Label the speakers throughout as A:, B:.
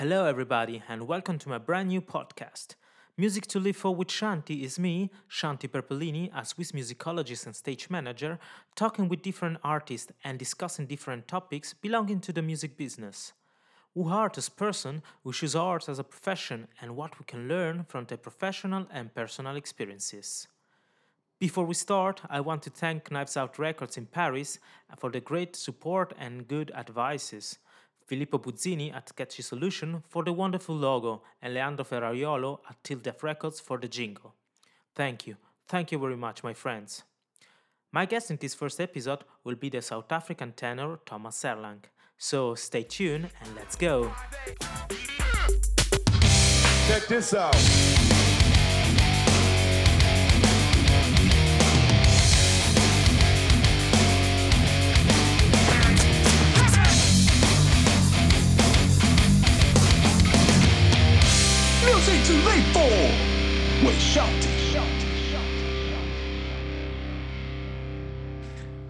A: Hello, everybody, and welcome to my brand new podcast. Music to Live For with Shanti is me, Shanti Perpellini, a Swiss musicologist and stage manager, talking with different artists and discussing different topics belonging to the music business. Who art as person who choose art as a profession and what we can learn from their professional and personal experiences. Before we start, I want to thank Knives Out Records in Paris for the great support and good advices. Filippo Buzzini at Sketchy Solution for the wonderful logo, and Leandro Ferrariolo at Till Deaf Records for the jingle. Thank you. Thank you very much, my friends. My guest in this first episode will be the South African tenor Thomas Erlank. So stay tuned and let's go.
B: Check this out. Music to live for with Shanti.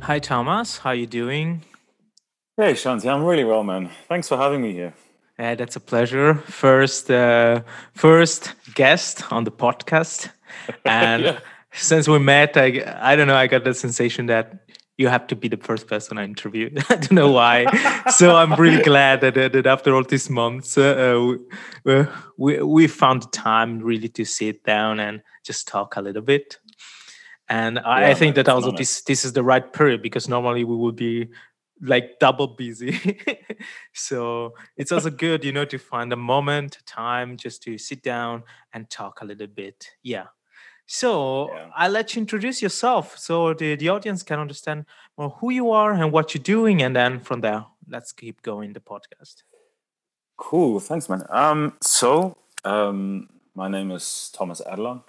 A: Hi Thomas, how you doing?
C: Hey Shanti, I'm really well, man. Thanks for having me here.
A: Uh, that's a pleasure. First, uh, first guest on the podcast, and
C: Yeah.
A: since we met, I I don't know. I got the sensation that you have to be the first person I interview. I don't know why. so I'm really glad that, that after all these months, uh, uh, we, we we found the time really to sit down and just talk a little bit. And I, I think that also this this is the right period because normally we would be like double busy. so it's also good, you know, to find a moment, time just to sit down and talk a little bit. Yeah. So
C: Yeah.
A: I'll let you introduce yourself so the, the audience can understand more who you are and what you're doing. And then from there, let's keep going the podcast.
C: Cool, thanks, man. Um, so um, my name is Thomas Erlank.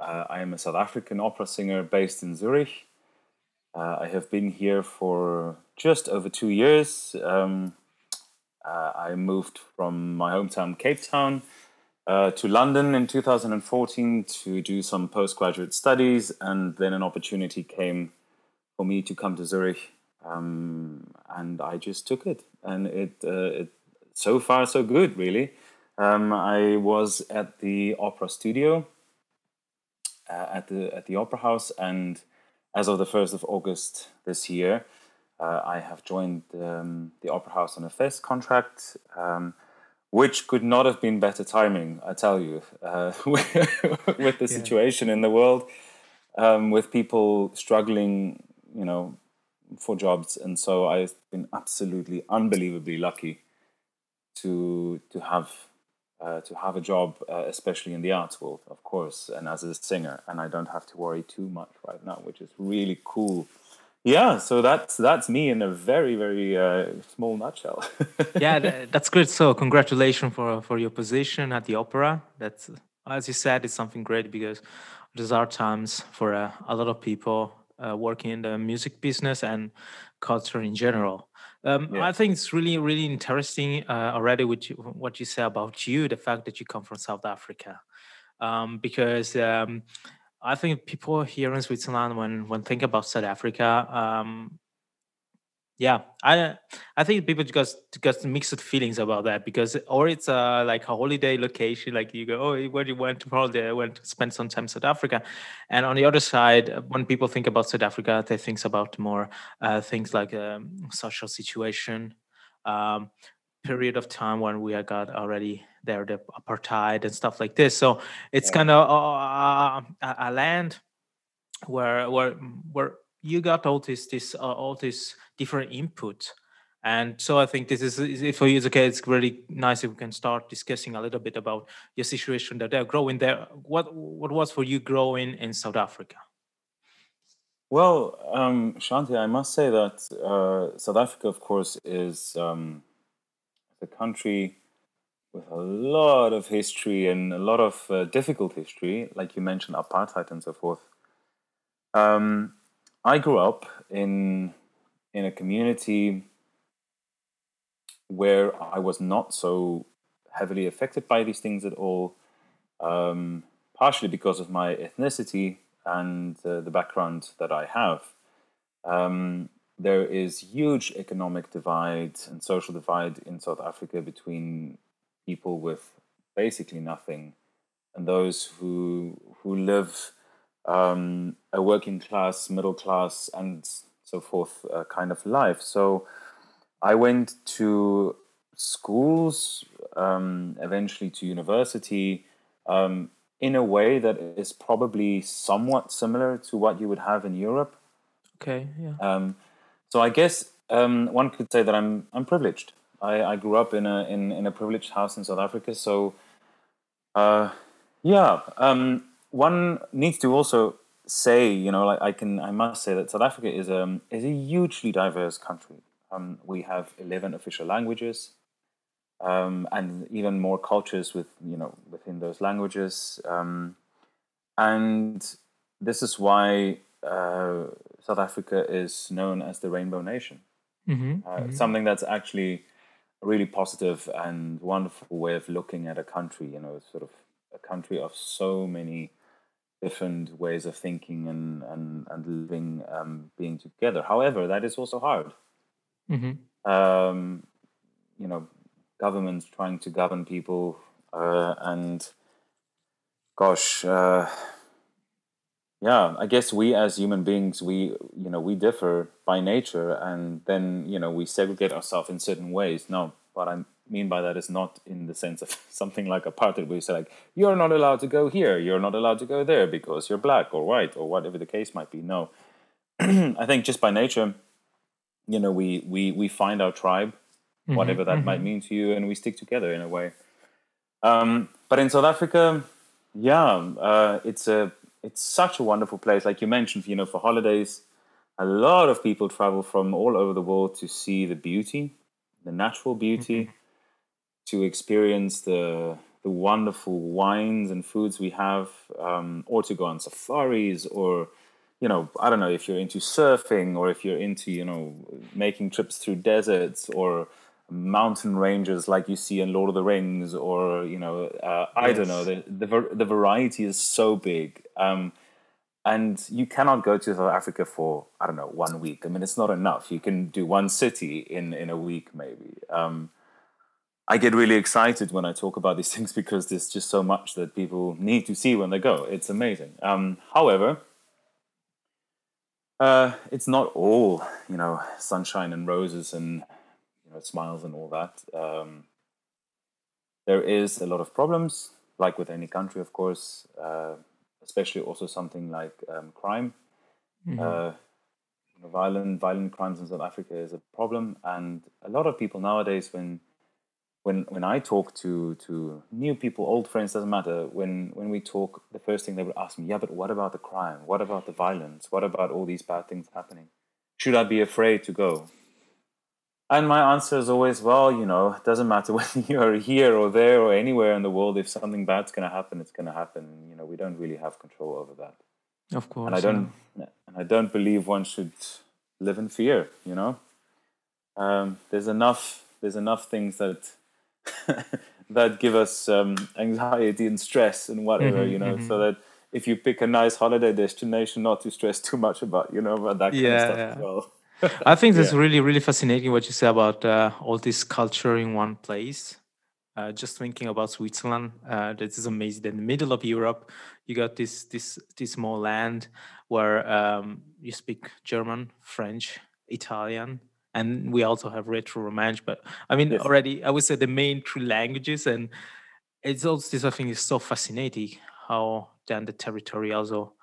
C: Uh, I am a South African opera singer based in Zurich. Uh, I have been here for just over two years. Um, uh, I moved from my hometown, Cape Town, uh, to London in 2014 to do some postgraduate studies, and then an opportunity came for me to come to Zurich, um, and I just took it, and it, uh, it so far so good, really. Um, I was at the opera studio uh, at the at the opera house, and as of the first of August this year, uh, I have joined um, the opera house on a fest contract. Which could not have been better timing, I tell you, uh, with the situation in the world, um, with people struggling, you know, for jobs, and so I've been absolutely unbelievably lucky to to have uh, to have a job, uh, especially in the arts world, of course, and as a singer, and I don't have to worry too much right now, which is really cool. Yeah, so that's that's me in a very very uh, small nutshell.
A: yeah, tha- that's great. So congratulations for, for your position at the opera. That's, as you said, it's something great because these are times for uh, a lot of people uh, working in the music business and culture in general. Um, I think it's really, really interesting uh, already with you, what you say about you, the fact that you come from South Africa, um, because um, I think people here in Switzerland, when when think about South Africa, um, yeah, I I think people just just mixed feelings about that because or it's uh, like a holiday location, like you go, oh, where do you went to holiday, I went to spend some time in South Africa, and on the other side, uh, when people think about South Africa, they think about more uh, things like um, social situation, um, period of time when we had got already there the apartheid and stuff like this. So it's
C: Yeah.
A: kind of uh, a, a land where where where you got all this this uh, all this different input and so i think this is is- for you it's okay it's really nice if we can start discussing a little bit about your situation that they're growing there what what was for you growing in south africa
C: Well, um, Shanti, I must say that uh, South Africa, of course, is um, a country with a lot of history and a lot of uh, difficult history, like you mentioned, apartheid and so forth. Um, I grew up in in a community where I was not so heavily affected by these things at all, um, partially because of my ethnicity and uh, the background that I have. Um, there is huge economic divide and social divide in South Africa between people with basically nothing and those who who live um, a working class, middle class, and so forth uh, kind of life. So I went to schools, um, eventually to university, um, in a way that is probably somewhat similar to what you would have in Europe.
A: Okay, yeah.
C: Um, so I guess um, one could say that I'm I'm privileged. I, I grew up in a in, in a privileged house in South Africa. So uh, yeah, um, one needs to also say, you know, like I can, I must say that South Africa is a um, is a hugely diverse country. Um, we have eleven official languages, um, and even more cultures with you know within those languages, um, and this is why uh, South Africa is known as the Rainbow Nation.
A: Mm-hmm,
C: Uh,
A: mm-hmm.
C: Something that's actually really positive and wonderful way of looking at a country. You know, sort of a country of so many different ways of thinking and and and living, um, being together. However, that is also hard.
A: Mhm.
C: Um, you know, governments trying to govern people, uh, and gosh, uh, yeah, I guess we as human beings, we you know we differ by nature, and then you know we segregate ourselves in certain ways. No, what I mean by that is not in the sense of something like apartheid, where you say like you're not allowed to go here, you're not allowed to go there because you're black or white or whatever the case might be. No, I think just by nature, you know, we we we find our tribe, whatever that might mean to you, and we stick together in a way. Um, but in South Africa, yeah, uh, it's a it's such a wonderful place. Like you mentioned, you know, for holidays, a lot of people travel from all over the world to see the beauty, the natural beauty, to experience the the wonderful wines and foods we have, um, or to go on safaris, or you know, I don't know if you're into surfing or if you're into you know making trips through deserts or mountain ranges like you see in Lord of the Rings, or you know, uh, I don't know. The the, the variety is so big. Um, and you cannot go to South Africa for I don't know one week. I mean, it's not enough. You can do one city in in a week, maybe. Um, I get really excited when I talk about these things because there's just so much that people need to see when they go. It's amazing. Um, however, uh, it's not all you know sunshine and roses and you know smiles and all that. Um, there is a lot of problems, like with any country, of course. Uh, especially also something like um, crime. Uh, you know, violent violent crimes in South Africa is a problem, and a lot of people nowadays, when when when I talk to to new people, old friends, doesn't matter. When when we talk, the first thing they would ask me, yeah, but what about the crime? What about the violence? What about all these bad things happening? Should I be afraid to go? And my answer is always, well, you know, it doesn't matter whether you're here or there or anywhere in the world. If something bad's going to happen, it's going to happen. You know, we don't really have control over that.
A: Of course.
C: And I don't, and I don't believe one should live in fear. You know, um, there's enough, there's enough things that that give us um, anxiety and stress and whatever.
A: Mhm,
C: you know,
A: mhm.
C: so that if you pick a nice holiday destination, not to stress too much about, you know, about that kind
A: Yeah,
C: of stuff
A: yeah.
C: as well.
A: I think that's
C: Yeah.
A: really, really fascinating what you say about uh, all this culture in one place. Uh, just thinking about Switzerland, uh, this is amazing. In the middle of Europe, you got this this this small land where um, you speak German, French, Italian, and we also have Rhaeto Romansh. But I mean,
C: Yes.
A: already I would say the main three languages, and it's also this I think is so fascinating how then the territory also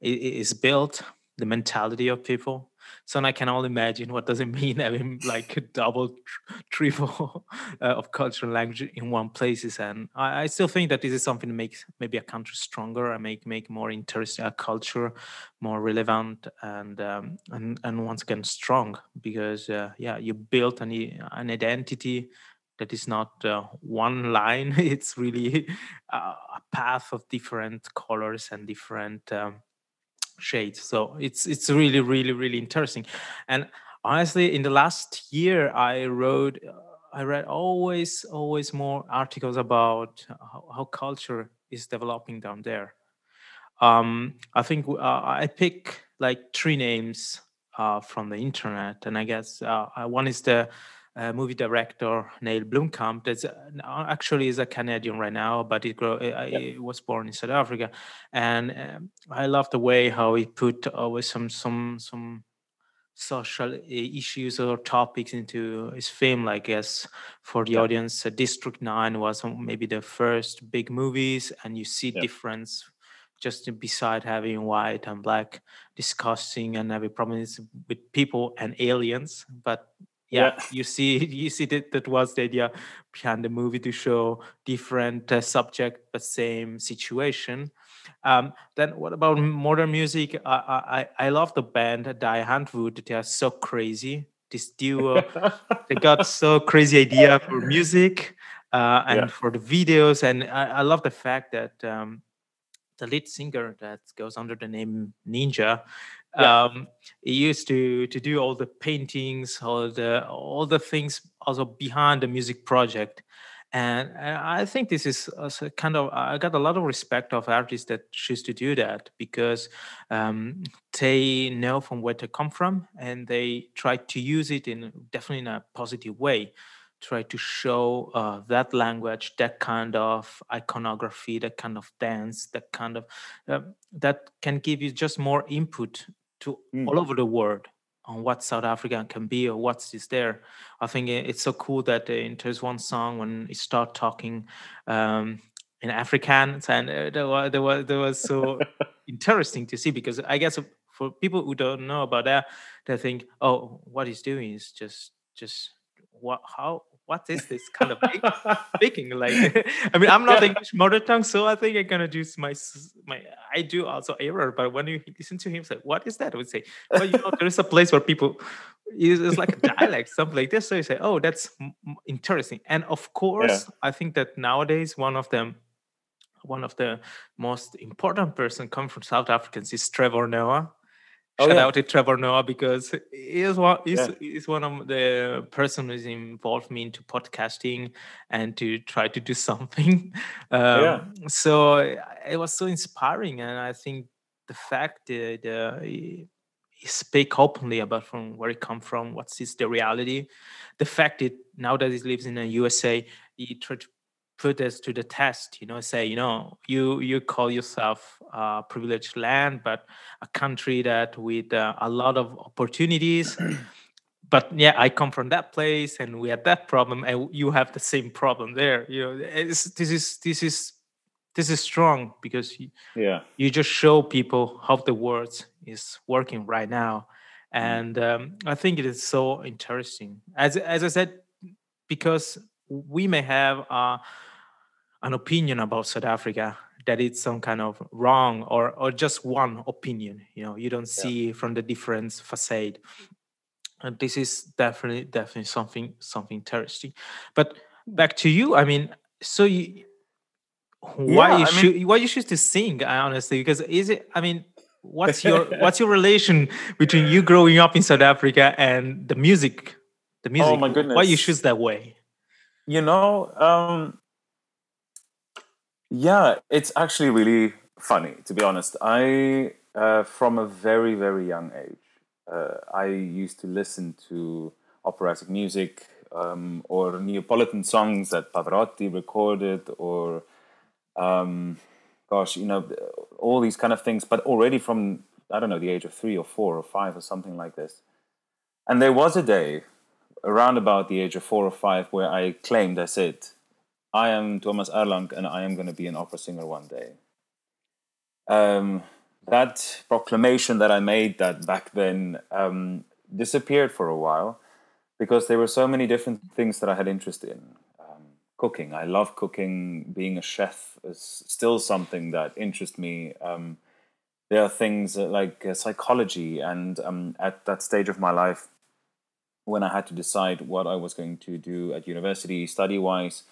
A: is built, the mentality of people. So I can only imagine what does it mean having like a double, triple uh, of cultural language in one places. And I, I still think that this is something that makes maybe a country stronger and make make more interesting a culture more relevant and um, and and once again strong because uh, yeah you built an an identity that is not uh, one line it's really a, a path of different colors and different um, shades. So it's it's really really really interesting. And honestly in the last year i wrote uh, i read always always more articles about how, how culture is developing down there. Um i think uh, i pick like three names uh, from the internet. And i guess uh, uh, one is the uh, movie director Neil Blomkamp. That's uh, actually is a Canadian right now, but it, grow, uh, it was born in South Africa, and um, I love the way how he put always some some some social uh, issues or topics into his film. I guess for the
C: Yeah.
A: audience, uh, District Nine was maybe the first big movies, and you see
C: Yeah.
A: difference just beside having white and black discussing and having problems with people and aliens, but yeah,
C: Yeah.
A: you see you see that that was the idea behind the movie to show different uh, subject but same situation um, then what about modern music i i, I love the band Die Antwoord they are so crazy this duo they got so crazy idea for music uh, and
C: Yeah.
A: for the videos and I, I love the fact that um, the lead singer that goes under the name ninja Um, he used to to do all the paintings all the all the things also behind the music project. And I think this is kind of I got a lot of respect of artists that choose to do that because um, they know from where they come from and they try to use it in definitely in a positive way. Try to show uh, that language that kind of iconography that kind of dance that kind of um, that can give you just more input to
C: Mm.
A: all over the world on what south africa can be or what is there i think it's so cool that uh, there's one song when you start talking um, in afrikaans and uh, there was, there was there was so interesting to see because i guess for people who don't know about that they think oh what he's doing is just just what how what is this kind of speaking like i mean i'm not
C: Yeah.
A: english mother tongue so i think i'm gonna do my my i do also error but when you listen to him say what is that? I would say well you know there's a place where people it's it's like a dialect something like this. So you say oh that's interesting. And of course i think that nowadays one of them one of the most important person come from south africans is trevor noah
C: Oh,
A: Shout
C: yeah.
A: out to Trevor Noah because he is one he's,
C: Yeah.
A: he's one of the person who's involved me into podcasting and to try to do something. Um,
C: Yeah.
A: So it was so inspiring, and I think the fact that uh, he, he speak openly about from where he come from, what's his the reality, the fact that now that he lives in the USA, he tried to put this to the test. You know, say you know you you call yourself a privileged land, but a country that with uh, a lot of opportunities but yeah i come from that place and we had that problem and you have the same problem there you know it's, this is this is this is strong because you,
C: yeah.
A: you just show people how the world is working right now and um, i think it is so interesting as as i said because we may have uh, an opinion about south africa that it's some kind of wrong or or just one opinion you know you don't see from the different facade. And this is definitely definitely something something interesting. But back to you i mean so you why
C: Yeah,
A: you
C: I
A: should why you choose to sing I honestly because is it i mean what's your what's your relation between you growing up in south africa and the music the music?
C: Oh my goodness!
A: why you choose that way
C: You know, um, yeah, it's actually really funny, to be honest. I, uh, from a very, very young age, uh, I used to listen to operatic music um, or Neapolitan songs that Pavarotti recorded, or, um, gosh, you know, all these kind of things, but already from, I don't know, the age of three or four or five or something like this. And there was a day around about the age of four or five where I claimed, I said, I am Thomas Erlank and I am going to be an opera singer one day. Um, that proclamation that I made that back then um, disappeared for a while because there were so many different things that I had interest in. Um, cooking, I love cooking. Being a chef is still something that interests me. Um, there are things like uh, psychology, and um, at that stage of my life, when I had to decide what I was going to do at university, study wise,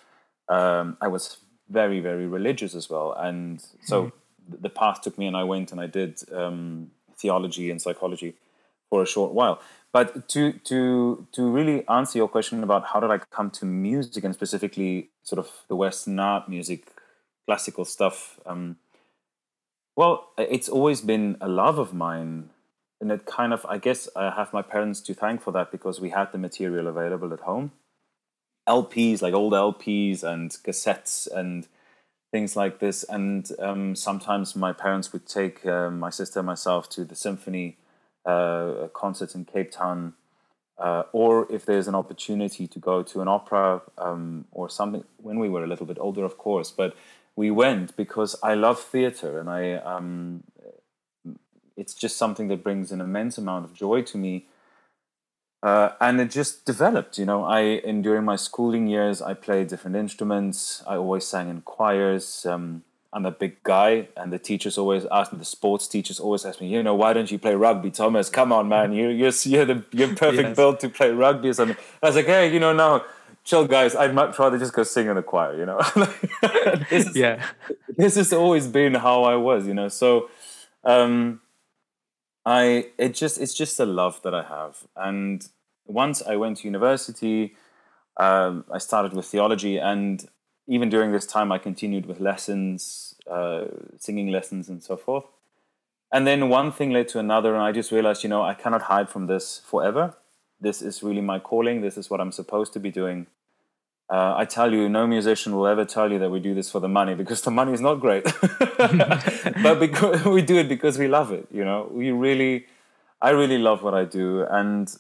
C: um, I was very, very religious as well. And so th- the path took me, and I went and I did um, theology and psychology for a short while. But to to to really answer your question about how did I come to music and specifically sort of the Western art music, classical stuff. Um, well, it's always been a love of mine and it kind of, I guess, I have my parents to thank for that because we had the material available at home. LPs, like old LPs and cassettes and things like this. And um, sometimes my parents would take uh, my sister and myself to the symphony uh, concert in Cape Town. Uh, or if there's an opportunity to go to an opera um, or something when we were a little bit older, of course. But we went because I love theater and I um, it's just something that brings an immense amount of joy to me. Uh, and it just developed, you know. I in during my schooling years, I played different instruments. I always sang in choirs. Um, I'm a big guy, and the teachers always ask me. The sports teachers always ask me, you know, why don't you play rugby, Thomas? Come on, man, you you're you're the you're perfect yes. built to play rugby or something. I was like, hey, you know, no, chill, guys. I'd much rather just go sing in the choir, you know.
A: this is, yeah,
C: this has always been how I was, you know. So. Um, I it just it's just a love that I have. And once I went to university, um, I started with theology, and even during this time, I continued with lessons, uh, singing lessons, and so forth. And then one thing led to another, and I just realized, you know, I cannot hide from this forever. This is really my calling. This is what I'm supposed to be doing. Uh, I tell you, no musician will ever tell you that we do this for the money because the money is not great. but because we do it because we love it, you know. We really, I really love what I do, and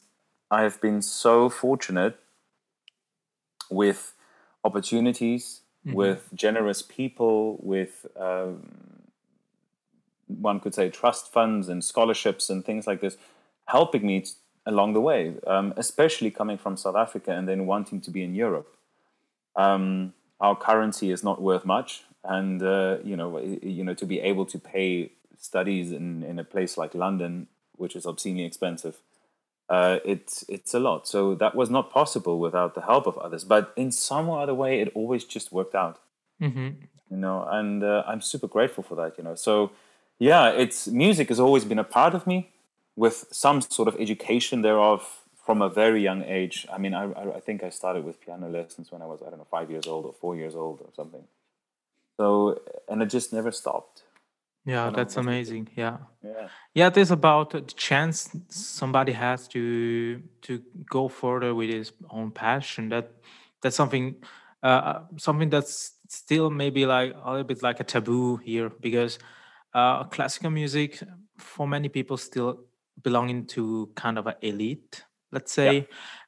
C: I have been so fortunate with opportunities, mm-hmm. with generous people, with um, one could say trust funds and scholarships and things like this, helping me t- along the way. Um, especially coming from South Africa and then wanting to be in Europe um, our currency is not worth much, and uh, you know, you know, to be able to pay studies in, in a place like London, which is obscenely expensive, uh, it's it's a lot. So that was not possible without the help of others. But in some other way, it always just worked out. Mm-hmm. You know, and uh, I'm super grateful for that. You know, so yeah, it's music has always been a part of me, with some sort of education thereof from a very young age. I mean, I, I think I started with piano lessons when I was, I don't know, five years old or four years old or something. So, and it just never stopped.
A: Yeah, that's amazing. Yeah. Yeah. Yeah, there's about the chance somebody has to to go further with his own passion. That that's something uh, uh something that's still maybe like a little bit like a taboo here because uh, classical music for many people still belonging to kind of an elite let's say yeah.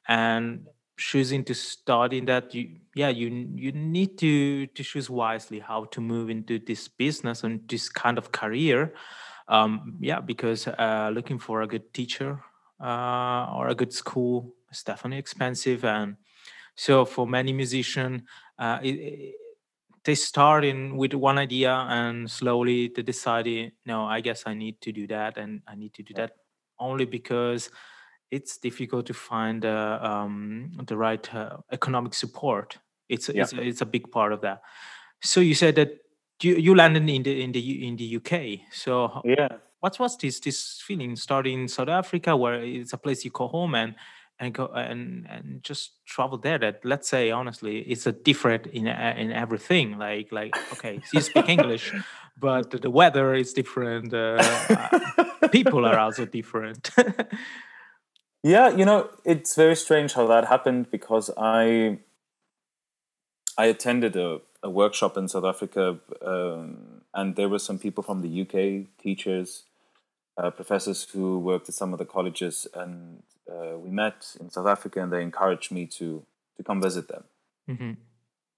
A: and choosing to study that you yeah you you need to to choose wisely how to move into this business and this kind of career um yeah because uh looking for a good teacher uh or a good school is definitely expensive and so for many musicians uh it, it, they start in with one idea and slowly they decide no i guess i need to do that and i need to do that only because it's difficult to find uh, um, the right uh, economic support. It's yeah. it's it's a big part of that. So you said that you, you landed in the in the in the UK. So
C: yeah,
A: what was this this feeling starting in South Africa, where it's a place you call home and and go and and just travel there? That let's say honestly, it's a different in in everything. Like like okay, so you speak English, but the weather is different. Uh, people are also different.
C: Yeah, you know, it's very strange how that happened because I I attended a, a workshop in South Africa, um, and there were some people from the UK, teachers, uh, professors who worked at some of the colleges, and uh, we met in South Africa, and they encouraged me to to come visit them mm-hmm.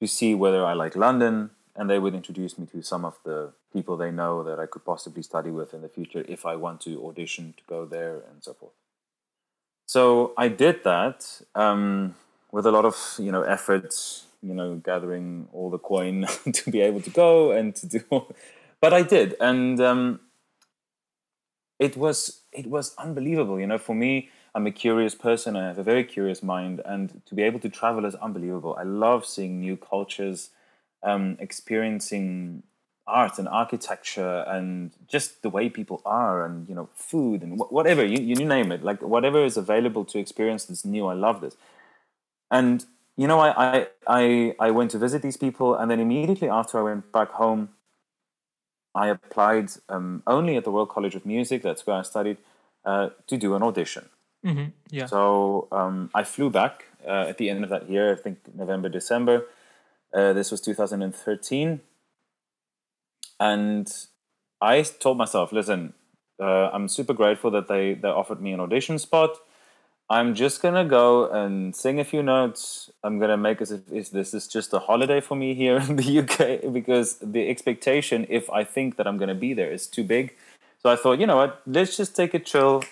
C: to see whether I like London, and they would introduce me to some of the people they know that I could possibly study with in the future if I want to audition to go there and so forth. So I did that um, with a lot of you know efforts, you know, gathering all the coin to be able to go and to do. More. But I did, and um, it was it was unbelievable. You know, for me, I'm a curious person. I have a very curious mind, and to be able to travel is unbelievable. I love seeing new cultures, um, experiencing art and architecture and just the way people are and you know food and wh- whatever you, you name it like whatever is available to experience that's new i love this and you know I, I i i went to visit these people and then immediately after i went back home i applied um, only at the royal college of music that's where i studied uh, to do an audition.
A: Mm-hmm. Yeah.
C: So um, I flew back uh, at the end of that year, I think November, December. Uh, this was 2013. And I told myself, listen, uh, I'm super grateful that they, they offered me an audition spot. I'm just gonna go and sing a few notes. I'm gonna make as if this is just a holiday for me here in the UK because the expectation, if I think that I'm gonna be there, is too big. So I thought, you know what, let's just take it chill.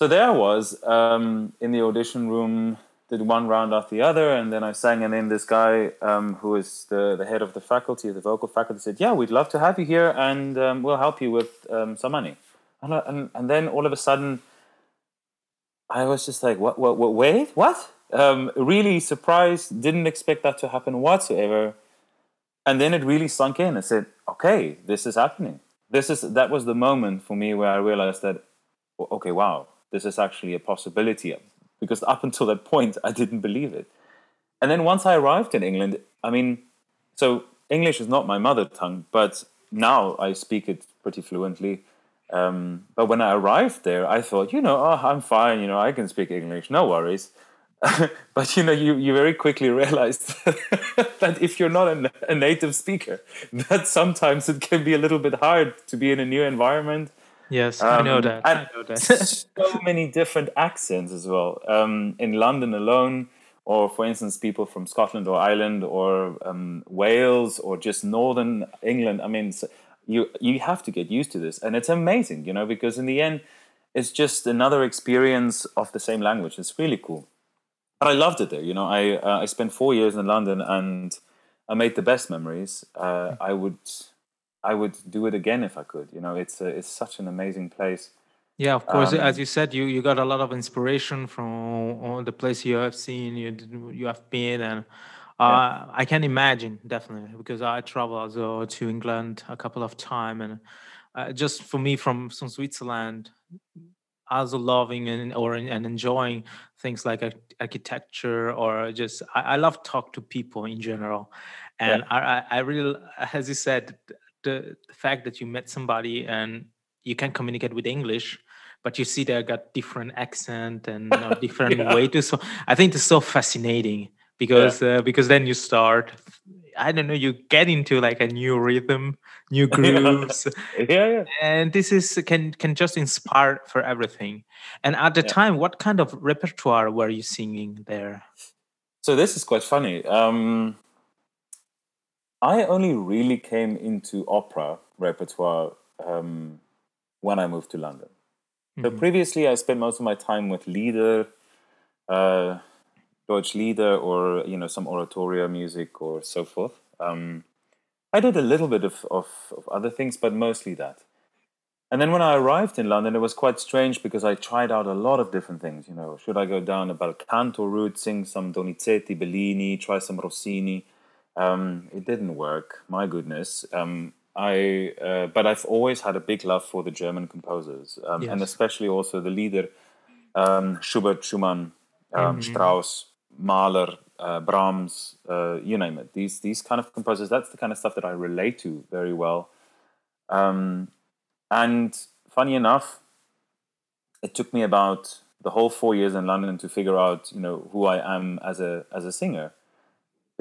C: So there I was um, in the audition room, did one round after the other, and then I sang, and then this guy um, who is the, the head of the faculty, the vocal faculty, said, "Yeah, we'd love to have you here, and um, we'll help you with um, some money." And, and and then all of a sudden I was just like, what, what, what wait, what? Um, really surprised, didn't expect that to happen whatsoever. And then it really sunk in. I said, okay, this is happening. This is that was the moment for me where I realized that, okay, wow, this is actually a possibility. Because up until that point, I didn't believe it. And then once I arrived in England, I mean, so English is not my mother tongue, but now I speak it pretty fluently. Um, but when I arrived there, I thought, you know, oh, I'm fine. You know, I can speak English, no worries. but you know, you, you very quickly realized that if you're not a, a, native speaker, that sometimes it can be a little bit hard to be in a new environment.
A: Yes, um, I know that. I know that.
C: so many different accents as well. Um, in London alone, or for instance, people from Scotland or Ireland or um, Wales or just Northern England. I mean, you you have to get used to this and it's amazing you know because in the end it's just another experience of the same language it's really cool but i loved it there you know i uh, i spent four years in london and i made the best memories uh, i would i would do it again if i could you know it's a, it's such an amazing place.
A: Yeah of course um, as you said you you got a lot of inspiration from all the place you have seen you you have been and uh, I can imagine definitely because I travel also to England a couple of times, and uh, just for me from from Switzerland, also loving and or and enjoying things like architecture or just I, I love talk to people in general, and yeah. I I really as you said the, the fact that you met somebody and you can communicate with English but you see they got different accent and different yeah. way to so i think it's so fascinating because yeah. uh, because then you start I don't know, you get into like a new rhythm, new grooves.
C: yeah, yeah.
A: And this is can can just inspire for everything. And at the yeah. time, what kind of repertoire were you singing there?
C: So this is quite funny. Um, I only really came into opera repertoire um, when I moved to London. Mm-hmm. So previously, I spent most of my time with Lieder, uh, Deutsch Lieder or you know some oratorio music or so forth. Um, I did a little bit of, of, of, other things, but mostly that. And then when I arrived in London, it was quite strange because I tried out a lot of different things. You know, should I go down a bel canto route, sing some Donizetti, Bellini, try some Rossini? Um, it didn't work. My goodness. Um, I uh, but I've always had a big love for the German composers, um, yes. and especially also the Lieder um, Schubert, Schumann, um, mm-hmm. Strauss, Mahler, uh, Brahms, uh, you name it. These these kind of composers. That's the kind of stuff that I relate to very well. Um, and funny enough, it took me about the whole four years in London to figure out, you know, who I am as a as a singer,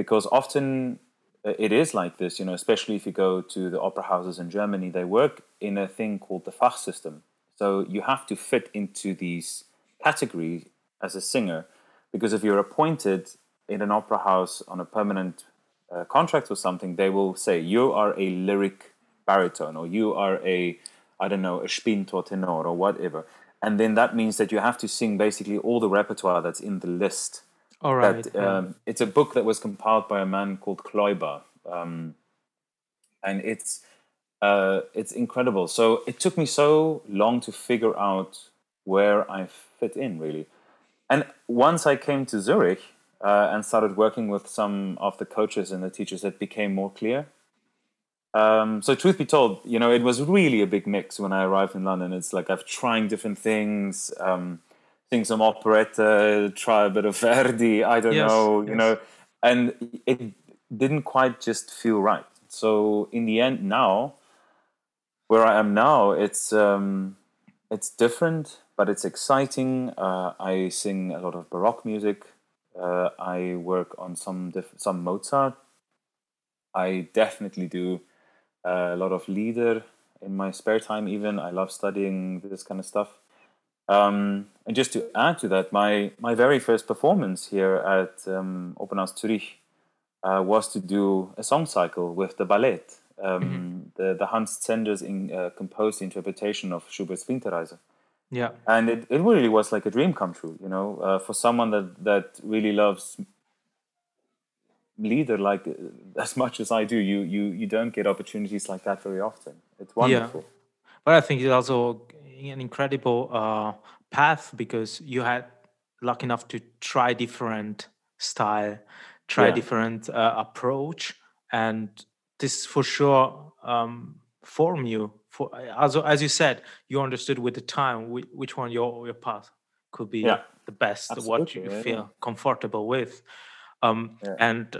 C: because often uh, it is like this, you know, especially if you go to the opera houses in Germany, they work in a thing called the Fach system. So you have to fit into these categories as a singer because if you're appointed in an opera house on a permanent uh, contract or something, they will say you are a lyric baritone or you are a, I don't know, a spinto tenor or whatever. And then that means that you have to sing basically all the repertoire that's in the list.
A: All right.
C: That, um, it's a book that was compiled by a man called Kloiber. Um, and it's uh, it's incredible. So it took me so long to figure out where I fit in, really. And once I came to Zurich uh, and started working with some of the coaches and the teachers, it became more clear. Um, so truth be told, you know, it was really a big mix when I arrived in London. It's like I've trying different things, um, sing some operetta, try a bit of Verdi, I don't yes, know, you know, and it didn't quite just feel right. So in the end, now, where I am now, it's um, it's different, but it's exciting. Uh, I sing a lot of Baroque music. Uh, I work on some diff- some Mozart. I definitely do uh, a lot of Lieder in my spare time. Even I love studying this kind of stuff. Um, and just to add to that, my my very first performance here at um, Opernhaus Zurich uh, was to do a song cycle with the ballet, um, mm-hmm. the the Hans Zenders in, uh, composed interpretation of Schubert's Winterreise.
A: Yeah,
C: and it, it really was like a dream come true, you know, uh, for someone that that really loves Lieder like uh, as much as I do. You you you don't get opportunities like that very often. It's wonderful.
A: Yeah. But I think it also an incredible uh, path because you had luck enough to try different style, try yeah. different uh, approach, and this for sure um, form you. For as as you said, you understood with the time which one your your path could be yeah. the best, Absolutely, what you yeah, feel comfortable with, um, and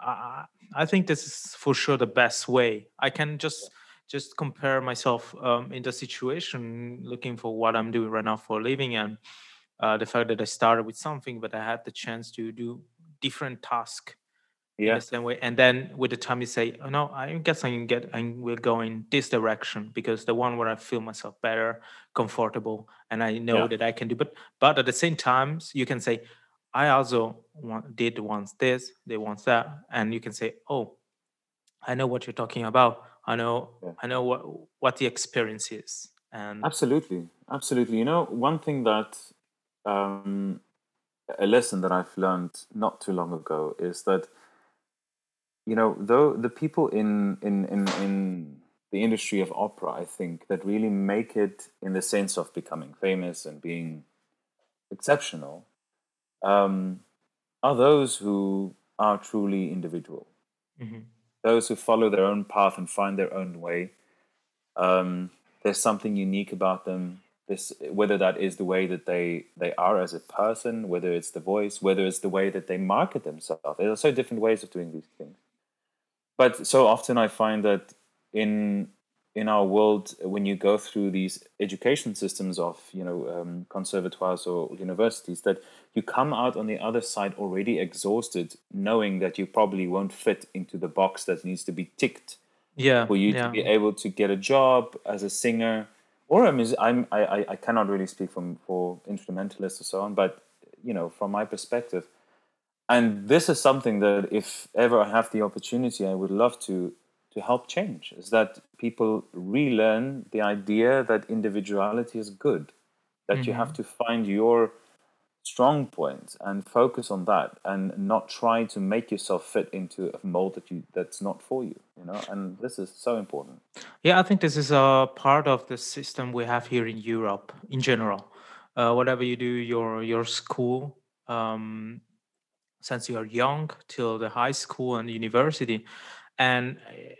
A: I, I think this is for sure the best way. I can just just compare myself um, in the situation, looking for what I'm doing right now for a living, and uh, the fact that I started with something, but I had the chance to do different tasks yeah. in the same way. And then with the time, you say, "Oh no, I guess I can get, I will go in this direction because the one where I feel myself better, comfortable, and I know yeah. that I can do." But but at the same time, you can say, "I also want, did once this, they once that," and you can say, "Oh, I know what you're talking about." I know yeah. I know what what the experience is. And
C: absolutely, absolutely. You know, one thing that um, a lesson that I've learned not too long ago is that you know, though the people in in in in the industry of opera, I think that really make it in the sense of becoming famous and being exceptional, um, are those who are truly individual. Mm-hmm those who follow their own path and find their own way. Um, there's something unique about them. This, whether that is the way that they they are as a person, whether it's the voice, whether it's the way that they market themselves. There are so different ways of doing these things. But so often I find that in in our world, when you go through these education systems of you know um, conservatoires or universities, that you come out on the other side already exhausted, knowing that you probably won't fit into the box that needs to be ticked.
A: Yeah,
C: for you
A: yeah.
C: to be able to get a job as a singer, or I mean, I'm I I cannot really speak from for instrumentalists or so on, but you know, from my perspective, and this is something that if ever I have the opportunity, I would love to to help change is that people relearn the idea that individuality is good that mm-hmm. you have mm-hmm. to find your strong points and focus on that and not try to make yourself fit into a mold that you that's not for you you know and this is so important
A: yeah i think this is a part of the system we have here in europe in general uh, whatever you do your your school um, since you are young till the high school and university and eh,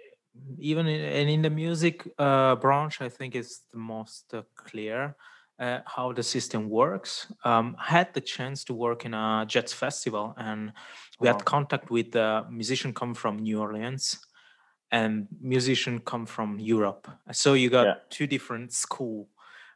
A: even in, and in the music uh, branch, I think it's the most uh, clear uh, how the system works. Um, I had the chance to work in a jazz festival, and we wow. had contact with a musician come from New Orleans and musician come from Europe. So you got yeah. two different school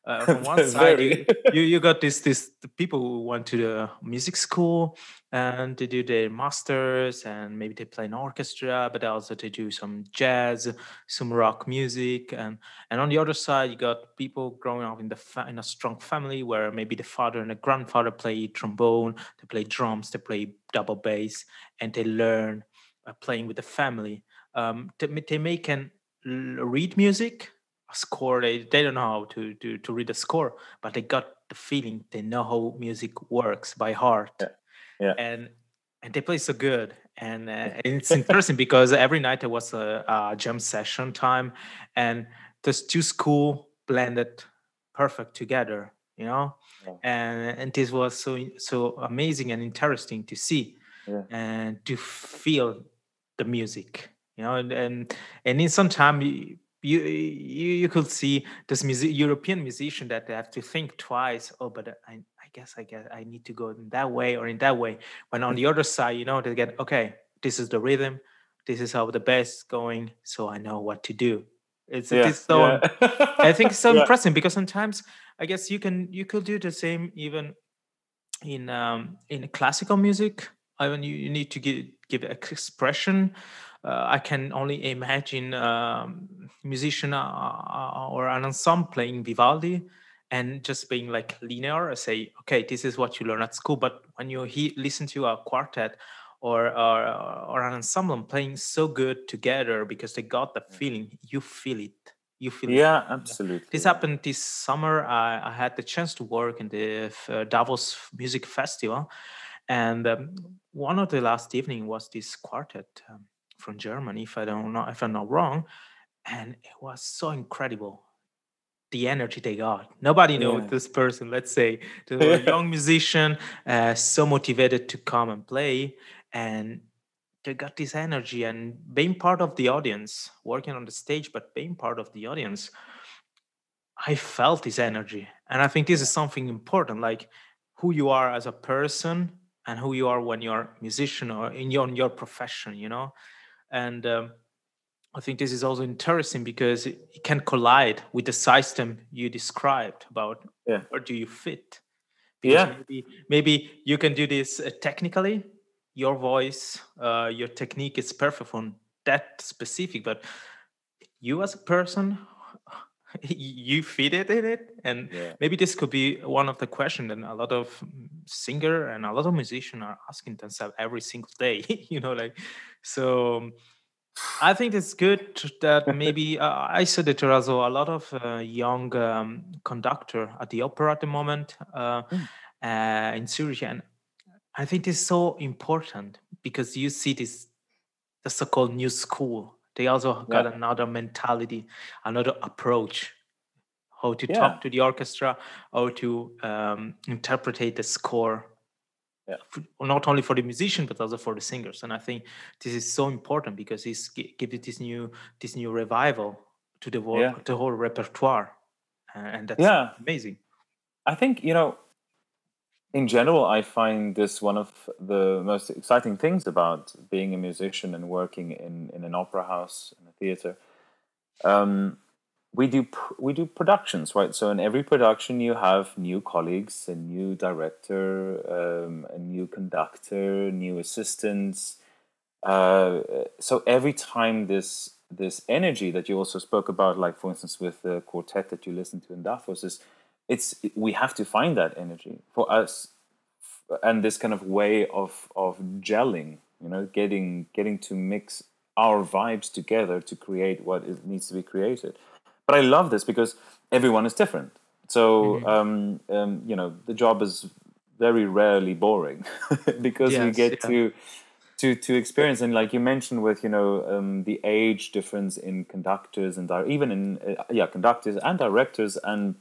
A: uh, from one side you, you, you got this this the people who went to the music school and they do their masters and maybe they play an orchestra but also they do some jazz some rock music and and on the other side you got people growing up in the fa- in a strong family where maybe the father and the grandfather play trombone they play drums they play double bass and they learn uh, playing with the family. Um, they, they make can read music score they, they don't know how to, to to read the score but they got the feeling they know how music works by heart
C: yeah, yeah.
A: and and they play so good and, uh, it's interesting because every night there was a, a jam session time and those two school blended perfect together you know yeah. and and this was so so amazing and interesting to see
C: yeah.
A: and to feel the music you know and and, and in some time you you, you could see this music, European musician that they have to think twice. Oh, but I, I guess I guess I need to go in that way or in that way. When on the other side, you know, they get okay. This is the rhythm. This is how the bass is going. So I know what to do. It's
C: Yeah,
A: it is so.
C: yeah.
A: I think it's so
C: Yeah.
A: impressive because sometimes I guess you can you could do the same even in um, in classical music. I mean, you, you need to give give ex- expression. Uh, I can only imagine um, musician uh, or an ensemble playing Vivaldi and just being like linear. I say, okay, this is what you learn at school. But when you he- listen to a quartet or, or or an ensemble playing so good together because they got the feeling, you feel it. You feel it.
C: yeah, absolutely.
A: This happened this summer. I, I had the chance to work in the uh, Davos Music Festival, and um, one of the last evening was this quartet um, from Germany, if I don't know, if I'm not wrong, and it was so incredible. The energy they got. Nobody knew
C: Yeah.
A: this person. Let's say a young musician, uh, so motivated to come and play, and they got this energy and being part of the audience, working on the stage, but being part of the audience I felt this energy. And I think this is something important, like who you are as a person and who you are when you're a musician or in your, in your profession, you know? And um, I think this is also interesting because it, it can collide with the system you described about
C: Yeah.
A: where do you fit? Because
C: Yeah.
A: Maybe, maybe you can do this uh, technically. Your voice, uh, your technique is perfect for that specific, but you as a person you fit it in it and
C: Yeah.
A: maybe this could be one of the questions that a lot of mm, singer and a lot of musicians are asking themselves every single day you know like so i think it's good that maybe uh, i said there also a lot of uh, young um, conductor at the opera at the moment uh, uh, in zurich and i think it's so important because you see this the so-called new school. They also got
C: Yeah.
A: another mentality, another approach, how to
C: Yeah.
A: talk to the orchestra, how to um, interpret the score,
C: Yeah.
A: not only for the musician but also for the singers. And I think this is so important because it's gi- give it this new this new revival to the whole
C: Yeah.
A: the whole repertoire, and that's
C: Yeah.
A: amazing.
C: I think you know, in general, I find this one of the most exciting things about being a musician and working in, in an opera house and a theater. Um, we do we do productions, right? So in every production, you have new colleagues, a new director, um, a new conductor, new assistants. Uh, so every time this this energy that you also spoke about, like for instance with the quartet that you listen to in Davos, is it's we have to find that energy. For us and this kind of way of of gelling you know getting getting to mix our vibes together to create what is, needs to be created. But i love this because everyone is different. So um, um, you know the job is very rarely boring because we
A: Yes,
C: get
A: yeah.
C: to to to experience. And like you mentioned with you know um, the age difference in conductors and di- even in uh, yeah conductors and directors and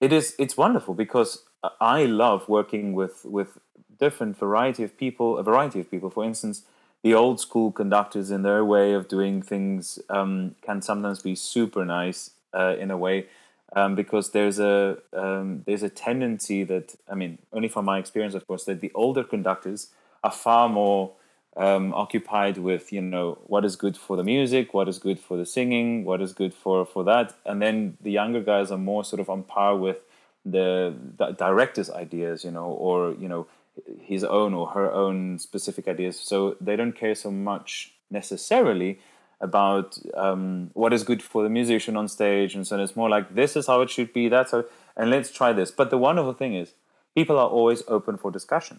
C: it is it's wonderful because I love working with with different variety of people, a variety of people. For instance, the old school conductors in their way of doing things um, can sometimes be super nice uh, in a way um, because there's a um, there's a tendency that I mean only from my experience, of course, that the older conductors are far more um, occupied with you know what is good for the music, what is good for the singing, what is good for for that, and then the younger guys are more sort of on par with the, the director's ideas, you know, or you know his own or her own specific ideas. So they don't care so much necessarily about um, what is good for the musician on stage, and so it's more like this is how it should be. That's how, and let's try this. But the wonderful thing is, people are always open for discussion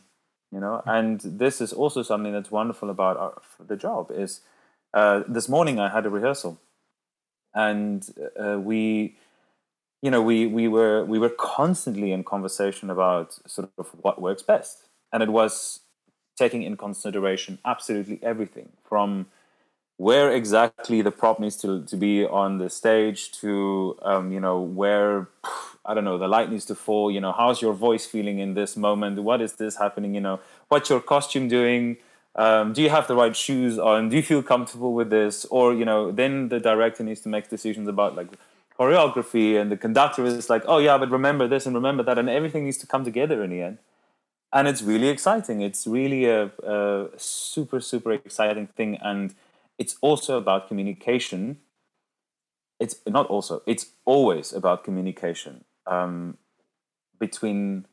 C: you know? And this is also something that's wonderful about our, the job is uh, this morning i had a rehearsal. And uh, we you know we we were we were constantly in conversation about sort of what works best. And it was taking in consideration absolutely everything from where exactly the prop needs to, to be on the stage to um, you know where i don't know the light needs to fall you know how's your voice feeling in this moment? What is this happening you know? What's your costume doing? Um, do you have the right shoes on? Do you feel comfortable with this? Or you know then the director needs to make decisions about like choreography and the conductor is like oh yeah but remember this and remember that and everything needs to come together in the end. And it's really exciting. It's really a, a super super exciting thing and it's also about communication. It's not also it's always about communication um, between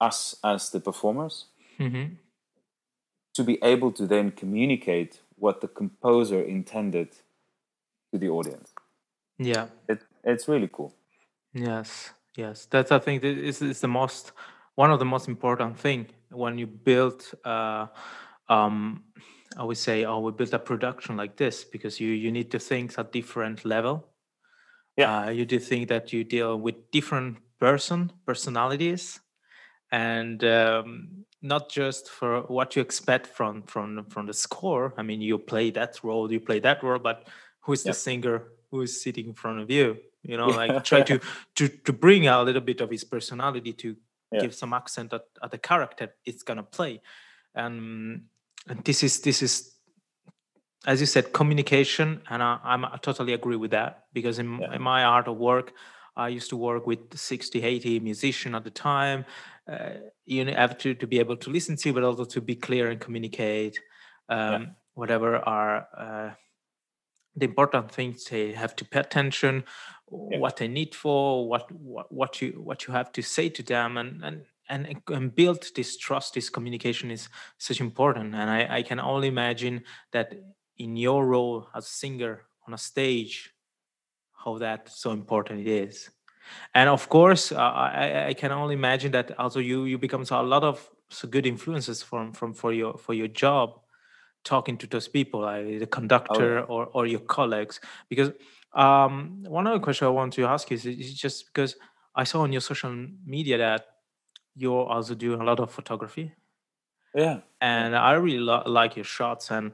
C: us as the performers
A: Mm-hmm.
C: to be able to then communicate what the composer intended to the audience.
A: Yeah.
C: It, it's really cool.
A: Yes, yes. That's I think is is the most one of the most important thing when you build. Uh, um, I would say, oh, we build a production like this because you you need to think at different level.
C: Yeah.
A: Uh, you do think that you deal with different person personalities, and um, not just for what you expect from from from the score. I mean, you play that role, you play that role, but who is the singer who is sitting in front of you? You know,
C: Yeah.
A: like try to to to bring out a little bit of his personality to
C: Yeah.
A: give some accent at, at the character it's gonna play, and and this is this is as you said communication, and I, I'm I totally agree with that because in,
C: Yeah.
A: in my art of work. I used to work with 60, 80 musicians at the time. Uh, you have to, to be able to listen to, but also to be clear and communicate um, whatever are uh, the important things they have to pay attention,
C: Yeah.
A: what they need for, what, what what you what you have to say to them, and and and, and build this trust. This communication is such important, and I, I can only imagine that in your role as a singer on a stage, how that so important it is. And of course uh, I, I can only imagine that also you you become a lot of so good influences from from for your for your job talking to those people like the conductor or or your colleagues. Because um one other question i want to ask you is, is just because i saw on your social media that you're also doing a lot of photography
C: Yeah.
A: and I really lo- like your shots. And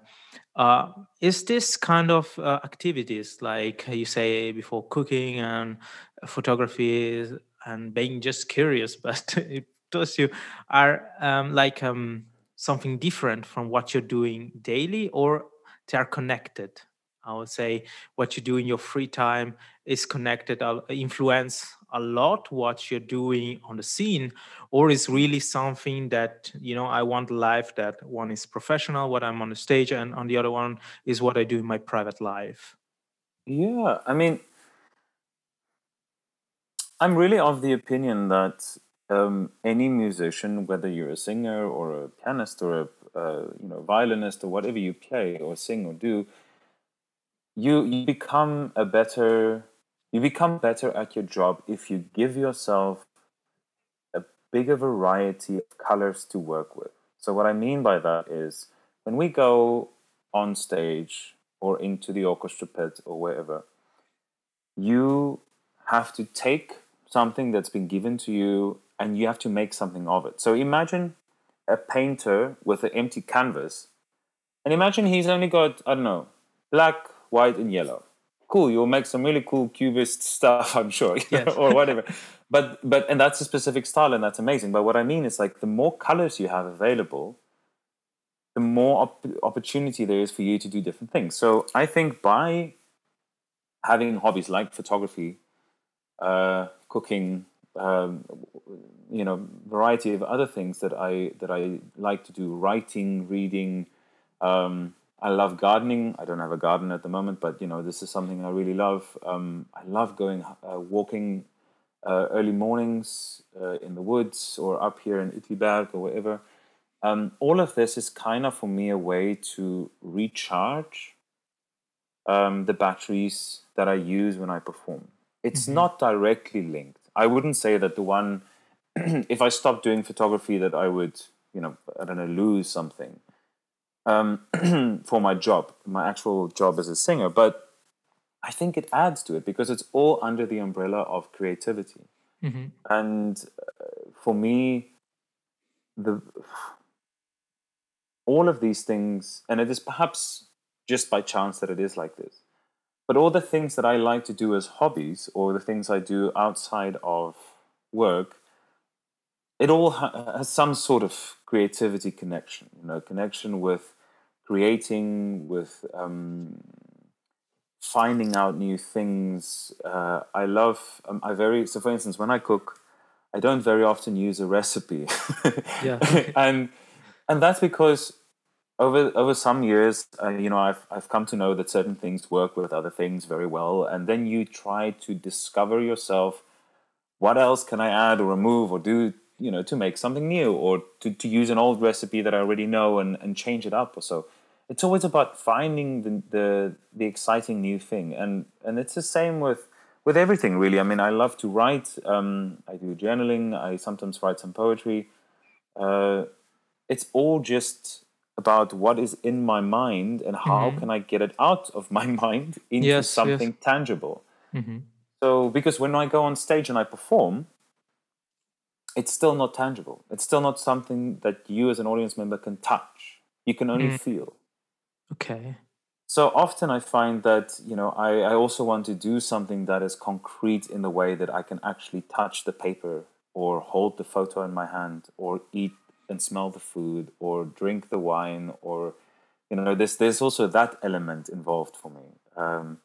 A: uh, is this kind of uh, activities, like you say before, cooking and photography and being just curious, but it does you are um, like um, something different from what you're doing daily, or they are connected? I would say what you do in your free time is connected, uh, influence a lot what you're doing on the scene, or is really something that you know I want life that one is professional, what I'm on the stage, and on the other one is what I do in my private life.
C: Yeah. I mean, I'm really of the opinion that um, any musician, whether you're a singer or a pianist or a uh, you know violinist or whatever you play or sing or do, you you become a better you become better at your job if you give yourself a bigger variety of colors to work with. So what I mean by that is when we go on stage or into the orchestra pit or wherever, you have to take something that's been given to you and you have to make something of it. So imagine a painter with an empty canvas and imagine he's only got, I don't know, black, white, and yellow. Cool, you'll make some really cool cubist stuff, I'm sure,
A: Yes.
C: or whatever. But but and that's a specific style, and that's amazing. But what I mean is like the more colors you have available, the more op- opportunity there is for you to do different things. So I think by having hobbies like photography, uh, cooking, um, you know, variety of other things that I that I like to do, writing, reading. Um, I love gardening. I don't have a garden at the moment, but you know, this is something I really love. Um, I love going uh, walking uh, early mornings uh, in the woods or up here in Uetliberg or wherever. Um, all of this is kind of for me a way to recharge um, the batteries that I use when I perform. It's not directly linked. I wouldn't say that the one, if I stopped doing photography, that I would, you know, I don't know, lose something um, for my job, my actual job as a singer. But I think it adds to it because it's all under the umbrella of creativity. And uh, for me, the all of these things, and it is perhaps just by chance that it is like this, but all the things that I like to do as hobbies or the things I do outside of work, it all ha- has some sort of creativity connection, you know, connection with creating, with um, finding out new things. Uh, I love, um, I very, so for instance, when I cook, I don't very often use a recipe.
A: Yeah.
C: and, and that's because over over some years, uh, you know, I've I've come to know that certain things work with other things very well, and then you try to discover yourself. What else can I add or remove or do, you know, to make something new or to, to use an old recipe that I already know and, and change it up or so. It's always about finding the, the the exciting new thing, and and it's the same with with everything really. I mean, I love to write. Um, I do journaling. I sometimes write some poetry. Uh, it's all just about what is in my mind and how mm-hmm. can I get it out of my mind into yes, something yes. tangible. Mm-hmm. So, because when I go on stage and I perform, it's still not tangible. It's still not something that you as an audience member can touch. You can only mm. feel.
A: Okay.
C: So often I find that, you know, I, I also want to do something that is concrete in the way that I can actually touch the paper or hold the photo in my hand or eat and smell the food or drink the wine or you know there's there's also that element involved for me um,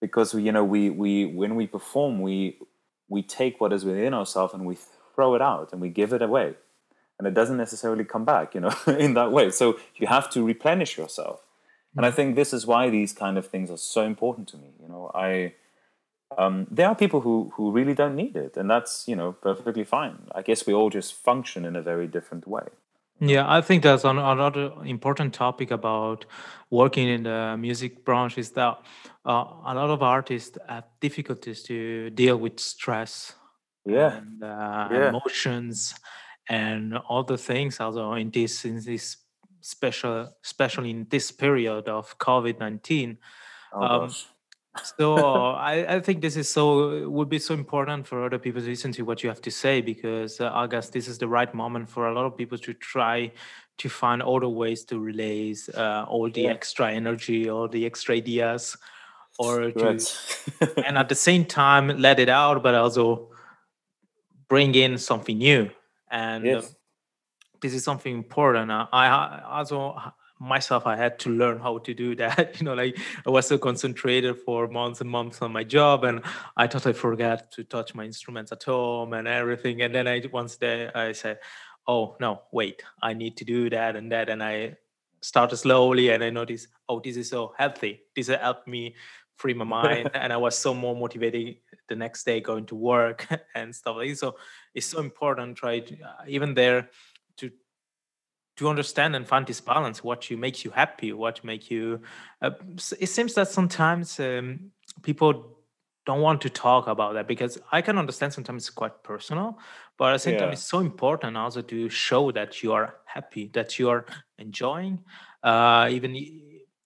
C: because you know we we when we perform we we take what is within ourselves and we throw it out and we give it away. And it doesn't necessarily come back you know in that way. So you have to replenish yourself. And i think this is why these kind of things are so important to me you know. I um, there are people who who really don't need it, and that's you know perfectly fine. I guess we all just function in a very different way.
A: Yeah, I think that's another important topic about working in the music branch is that uh, a lot of artists have difficulties to deal with stress,
C: yeah,
A: and, uh, yeah. emotions, and all the things. Also, in this in this special, especially in this period of COVID nineteen.
C: Oh, um,
A: so I, I think this is so would be so important for other people to listen to what you have to say because uh, I guess this is the right moment for a lot of people to try to find other ways to release uh, all the yeah. extra energy, all the extra ideas, or to, and at the same time let it out, but also bring in something new. And yes. uh, this is something important. I, I also myself i had to learn how to do that you know like i was so concentrated for months and months on my job and i totally forgot to touch my instruments at home and everything and then i once day i said oh no wait i need to do that and that and i started slowly and i noticed oh this is so healthy this helped me free my mind and i was so more motivated the next day going to work and stuff like this so it's so important try to, uh, even there to understand and find this balance what you makes you happy what make you uh, it seems that sometimes um, people don't want to talk about that because i can understand sometimes it's quite personal but at the same yeah. time it's so important also to show that you are happy that you are enjoying uh, even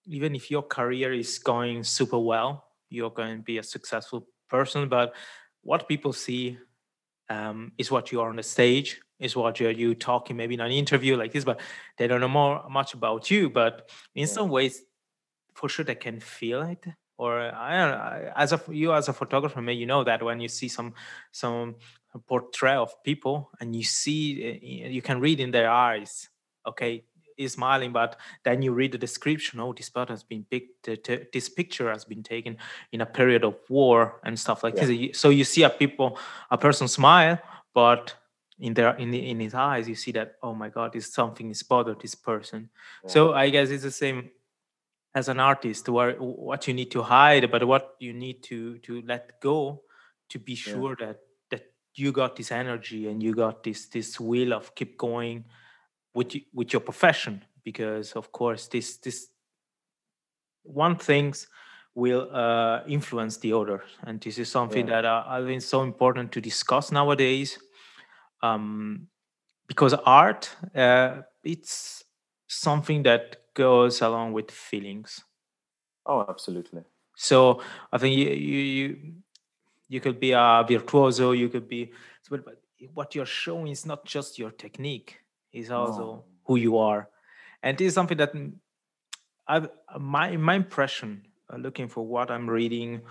A: even if your career is going super well you're going to be a successful person but what people see um, is what you are on the stage is what you're you talking maybe in an interview like this but they don't know more much about you but in yeah. some ways for sure they can feel it or i don't know as a you as a photographer maybe you know that when you see some some portrait of people and you see eh, you can read in their eyes okay is smiling but then you read the description oh this part has been picked this picture has been taken in a period of war and stuff like yeah. this so you see a people a person smile but in their in the, in his eyes you see that oh my god this something is bothered this person yeah. so i guess it's the same as an artist where what you need to hide but what you need to to let go to be sure yeah. that that you got this energy and you got this this will of keep going with with your profession because of course this this one things will uh, influence the other. And this is something yeah. that uh, i think so important to discuss nowadays. Um, because art uh, it's something that goes along with feelings.
C: Oh absolutely.
A: So i think you you you, you could be a virtuoso you could be but what you're showing is not just your technique it's also no. who you are. And this is something that i my my impression uh, looking for what i'm reading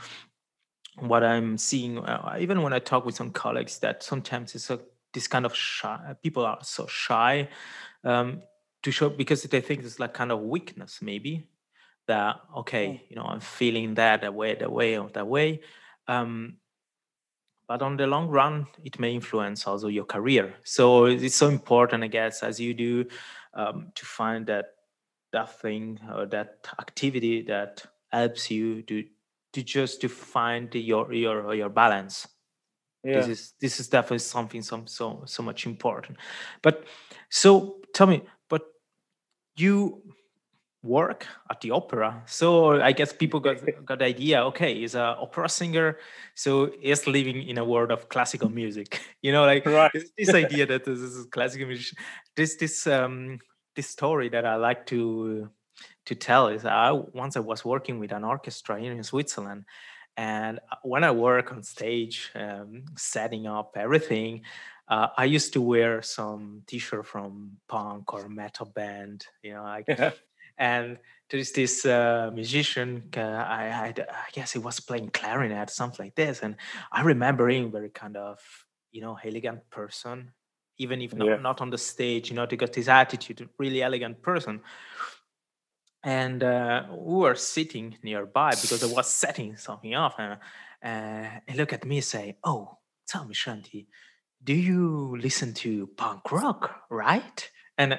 A: what i'm seeing uh, even when i talk with some colleagues that sometimes it's a this kind of shy people are so shy um, to show because they think it's like kind of weakness maybe that okay you know i'm feeling that that way that way or that way. Um, but on the long run it may influence also your career. So it's so important i guess as you do um, to find that that thing or that activity that helps you to to just to find your your your balance.
C: Yeah.
A: this is this is definitely something so so so much important. But so tell me but you work at the opera so i guess people got got the idea okay he's an opera singer so he's living in a world of classical music you know like
C: Right.
A: this, this idea that this is classical music this this um this story that i like to to tell is i once i was working with an orchestra here in switzerland and uh, when i work on stage um, setting up everything uh, i used to wear some t-shirt from punk or metal band you know like
C: Yeah.
A: And there is this uh, musician uh, I, I i guess he was playing clarinet something like this and i remember him very kind of you know elegant person even if not,
C: Yeah.
A: not on the stage you know he got this attitude really elegant person and uh, we were sitting nearby because I was setting something up, and uh, he looked at me and say, "Oh, tell me, Shanti, do you listen to punk rock, right?" And uh,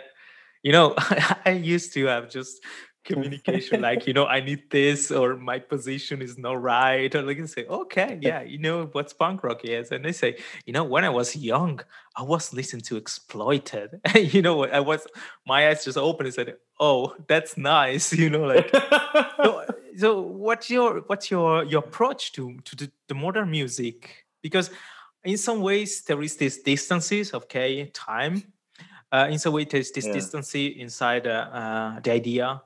A: you know, I used to have just communication like, you know, I need this, or my position is not right, or like I say, "Okay, yeah, you know what's punk rock is," and they say, "You know, when I was young, I was listening to Exploited." you know, I was my eyes just opened and said, "Oh, that's nice," you know, like so, so what's your what's your your approach to to the, the modern music because in some ways there is this distances okay time uh, in some way there's this
C: Yeah.
A: distance inside uh, uh, the idea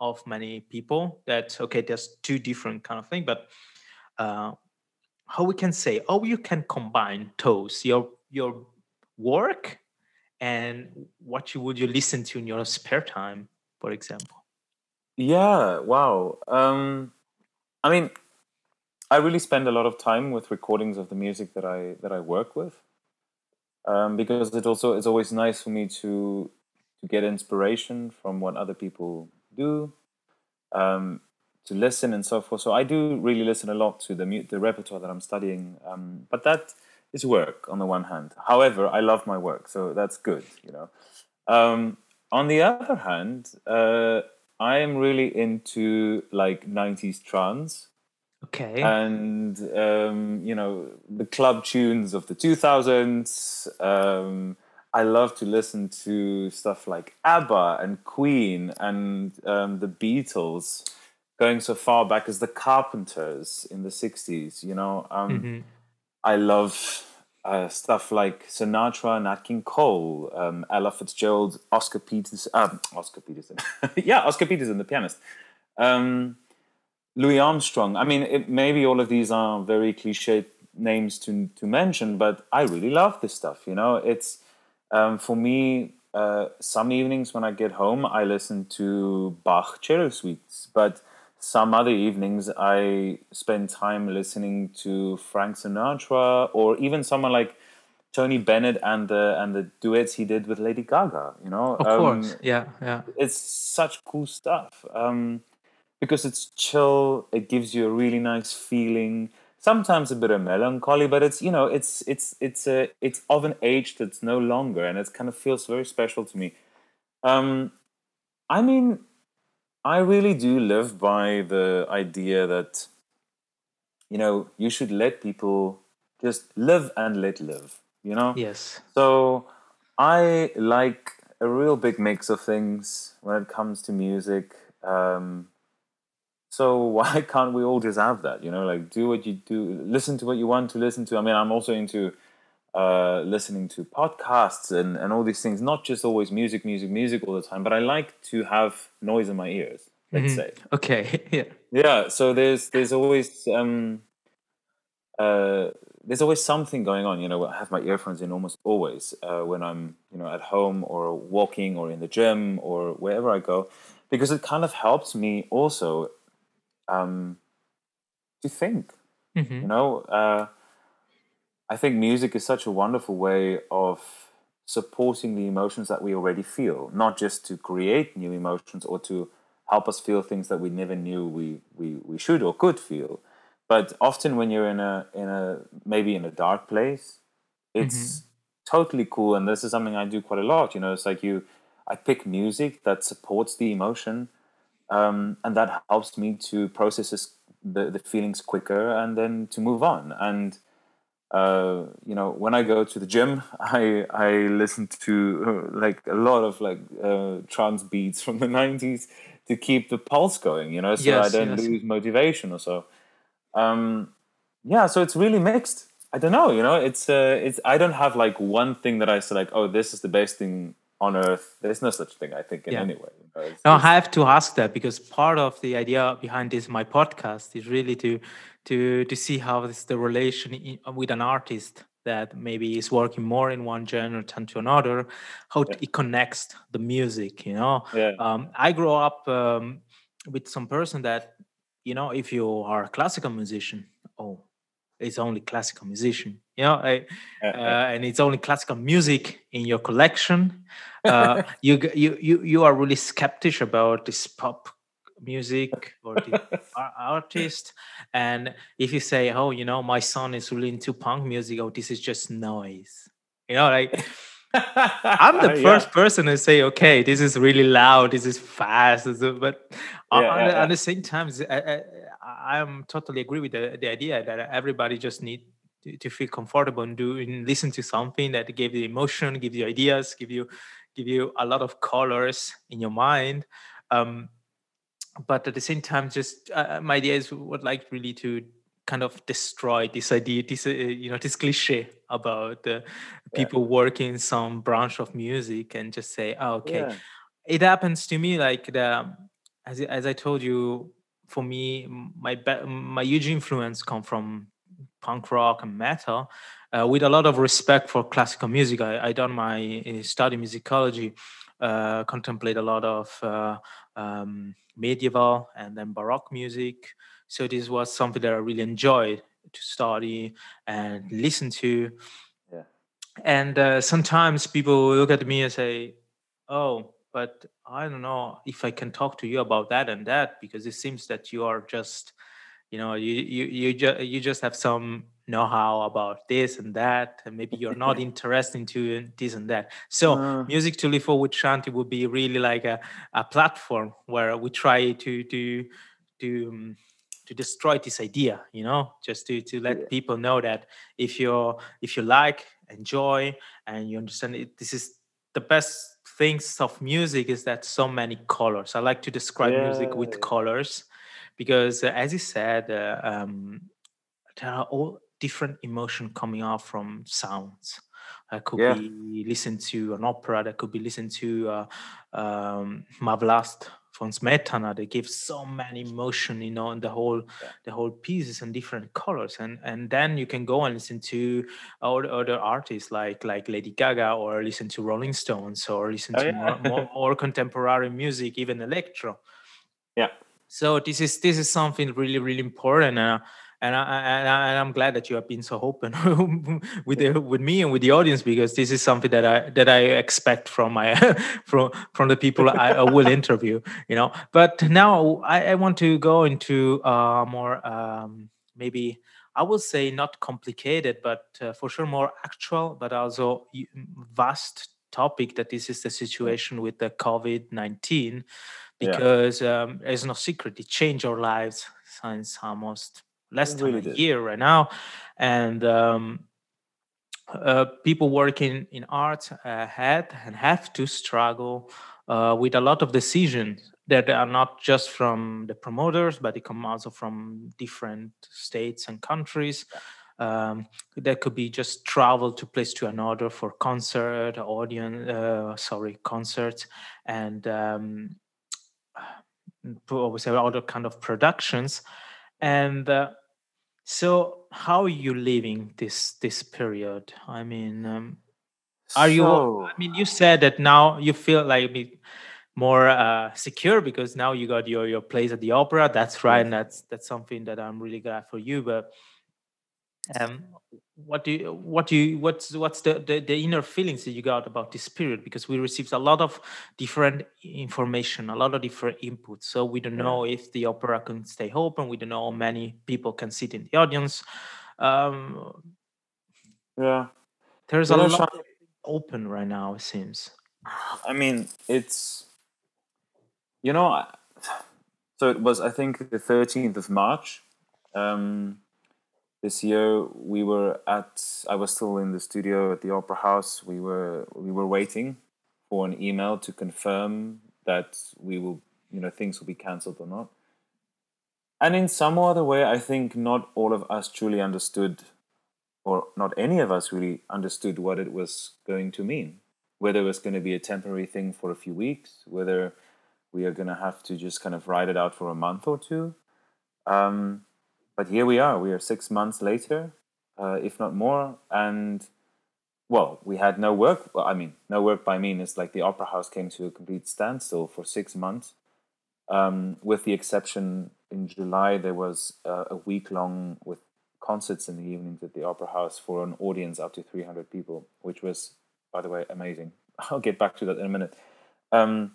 A: of many people that okay there's two different kind of thing but uh, how we can say oh you can combine those your your work and what you would you listen to in your spare time for example
C: Yeah, wow. Um, I mean, I really spend a lot of time with recordings of the music that I that I work with, um, because it also it's always nice for me to to get inspiration from what other people do, um, to listen and so forth. So I do really listen a lot to the the repertoire that I'm studying, um, but that is work on the one hand. However, I love my work, so that's good, you know. Um, on the other hand, uh, I am really into like 90s trance
A: okay
C: and um, you know the club tunes of the 2000s. Um, I love to listen to stuff like ABBA and Queen and um, the Beatles, going so far back as the Carpenters in the 60s. You know, um,
A: Mhm.
C: I love uh, stuff like Sinatra, Nat King Cole, um, Ella Fitzgerald, Oscar Peterson, um, Oscar Peterson, yeah, Oscar Peterson, the pianist, um, Louis Armstrong. I mean, it, maybe all of these are very cliched names to to mention, but I really love this stuff. You know, it's um, for me. Uh, some evenings when I get home, I listen to Bach cello suites, but some other evenings I spend time listening to Frank Sinatra or even someone like Tony Bennett and the and the duets he did with Lady Gaga. You know,
A: Of
C: Um,
A: course, yeah, yeah.
C: it's such cool stuff um, because it's chill. It gives you a really nice feeling. Sometimes a bit of melancholy, but it's you know it's it's it's a it's of an age that's no longer, and it kind of feels very special to me. Um, I mean, I really do live by the idea that you know you should let people just live and let live. You know.
A: Yes.
C: So I like a real big mix of things when it comes to music. Um, so why can't we all just have that? You know, like do what you do, listen to what you want to listen to. I mean, I'm also into uh, listening to podcasts and, and all these things, not just always music, music, music all the time, but I like to have noise in my ears, let's say.
A: Okay. Yeah.
C: Yeah, so there's there's always um uh there's always something going on. You know, I have my earphones in almost always uh, when I'm you know at home or walking or in the gym or wherever I go, because it kind of helps me also um to think.
A: Mhm.
C: You know, uh, I think music is such a wonderful way of supporting the emotions that we already feel, not just to create new emotions or to help us feel things that we never knew we, we, we should or could feel. But often when you're in a in a maybe in a dark place, it's totally cool. And this is something I do quite a lot. You know, it's like you I pick music that supports the emotion, um, and that helps me to process this, the the feelings quicker and then to move on. And uh, you know, when I go to the gym, I I listen to uh, like a lot of like uh, trance beats from the '90s to keep the pulse going. You know, so
A: Yes,
C: I don't
A: yes.
C: lose motivation or so. Um, yeah, so it's really mixed. I don't know. You know, it's uh, it's I don't have like one thing that I say like, oh, this is the best thing on earth. There's no such thing. I think in
A: Yeah.
C: any way. You know,
A: No, I have to ask that because part of the idea behind this my podcast is really to to to see how is the relation in, with an artist that maybe is working more in one genre than to another, how
C: Yeah.
A: it connects the music. You know,
C: Yeah.
A: um, I grew up um, with some person that you know if you are a classical musician, oh, it's only classical musician. You know, I,
C: Yeah,
A: uh, and it's only classical music in your collection. Uh, you, you you you are really skeptic about this pop music or the artist, and if you say, "Oh, you know, my son is really into punk music," oh, this is just noise. You know, like I'm the
C: Yeah.
A: first person to say, "Okay, this is really loud. This is fast," but
C: Yeah,
A: on
C: yeah,
A: the,
C: yeah.
A: at the same time, I, I, I am totally agree with the, the idea that everybody just need to, to feel comfortable and do and listen to something that give you emotion, give you ideas, give you give you a lot of colors in your mind. Um, but at the same time, just uh, my idea is would like really to kind of destroy this idea, this uh, you know, this cliche about uh, people working some branch of music and just say, oh, okay,
C: Yeah.
A: it happens to me like the as, I- as i told you for me my my huge influence come from punk rock and metal uh, with a lot of respect for classical music. I, I done my uh, study musicology uh, contemplate a lot of uh, um, medieval and then baroque music. So this was something that i really enjoyed to study and listen to.
C: Yeah.
A: and uh, sometimes people look at me and say oh but i don't know if i can talk to you about that and that because it seems that you are just you know you you you, ju- you just have some know-how about this and that and maybe you're not interested into this and that so
C: Uh.
A: music to live for with shanti would be really like a, a platform where we try to to to um, to destroy this idea you know just to to let people know that if you're if you like enjoy and you understand it this is the best things of music is that so many colors i like to describe music with
C: yeah.
A: colors because uh, as you said uh, um, there are all different emotion coming out from sounds that could
C: Yeah.
A: be listened to an opera that could be listened to uh, um, Má vlast von Smetana they give so many emotion you know and the whole the whole pieces and different colors and and then you can go and listen to other, other artists like like lady gaga or listen to rolling stones or listen
C: Oh,
A: to
C: yeah.
A: more, more, more contemporary music even electro
C: Yeah.
A: So this is this is something really really important uh, and, I, I'm glad that you have been so open with the, with me and with the audience because this is something that I that I expect from my from from the people I, I will interview you know. But now I, I want to go into uh, more um, maybe I will say not complicated but uh, for sure more actual but also vast topic that this is the situation with the COVID nineteen
C: Yeah.
A: because um, there's no secret it changed our lives since almost less
C: It
A: than
C: really
A: a year right now. And um, uh, people working in art uh, had and have to struggle uh, with a lot of decisions that are not just from the promoters but they come also from different states and countries. Um, that could be just travel to place to another for concert audience uh, sorry concerts. And um, say other kind of productions. And uh, so how are you living this this period? I mean um, are you i mean you said that now you feel like more uh, secure because now you got your your place at the opera. That's right. And that's that's something that i'm really glad for you. But um what do you what do you what's what's the, the the inner feelings that you got about this period? Because we received a lot of different information a lot of different inputs so we don't know if the opera can stay open. We don't know how many people can sit in the audience. Um
C: Yeah.
A: there's a lot open right now it seems.
C: I mean, it's you know, so it was I think the thirteenth of March. Um, this year we were at. I was still in the studio at the Opera House. We were we were waiting for an email to confirm that we will, you know, things will be cancelled or not. And in some other way, I think not all of us truly understood, or not any of us really understood what it was going to mean. Whether it was going to be a temporary thing for a few weeks, whether we are going to have to just kind of ride it out for a month or two. Um, but here we are. We are six months later, uh, if not more, and well, we had no work. Well, I mean, no work by mean is like the opera house came to a complete standstill for six months. Um, with the exception in July, there was uh, a week long with concerts in the evenings at the opera house for an audience up to 300 people, which was, by the way, amazing. I'll get back to that in a minute. Um,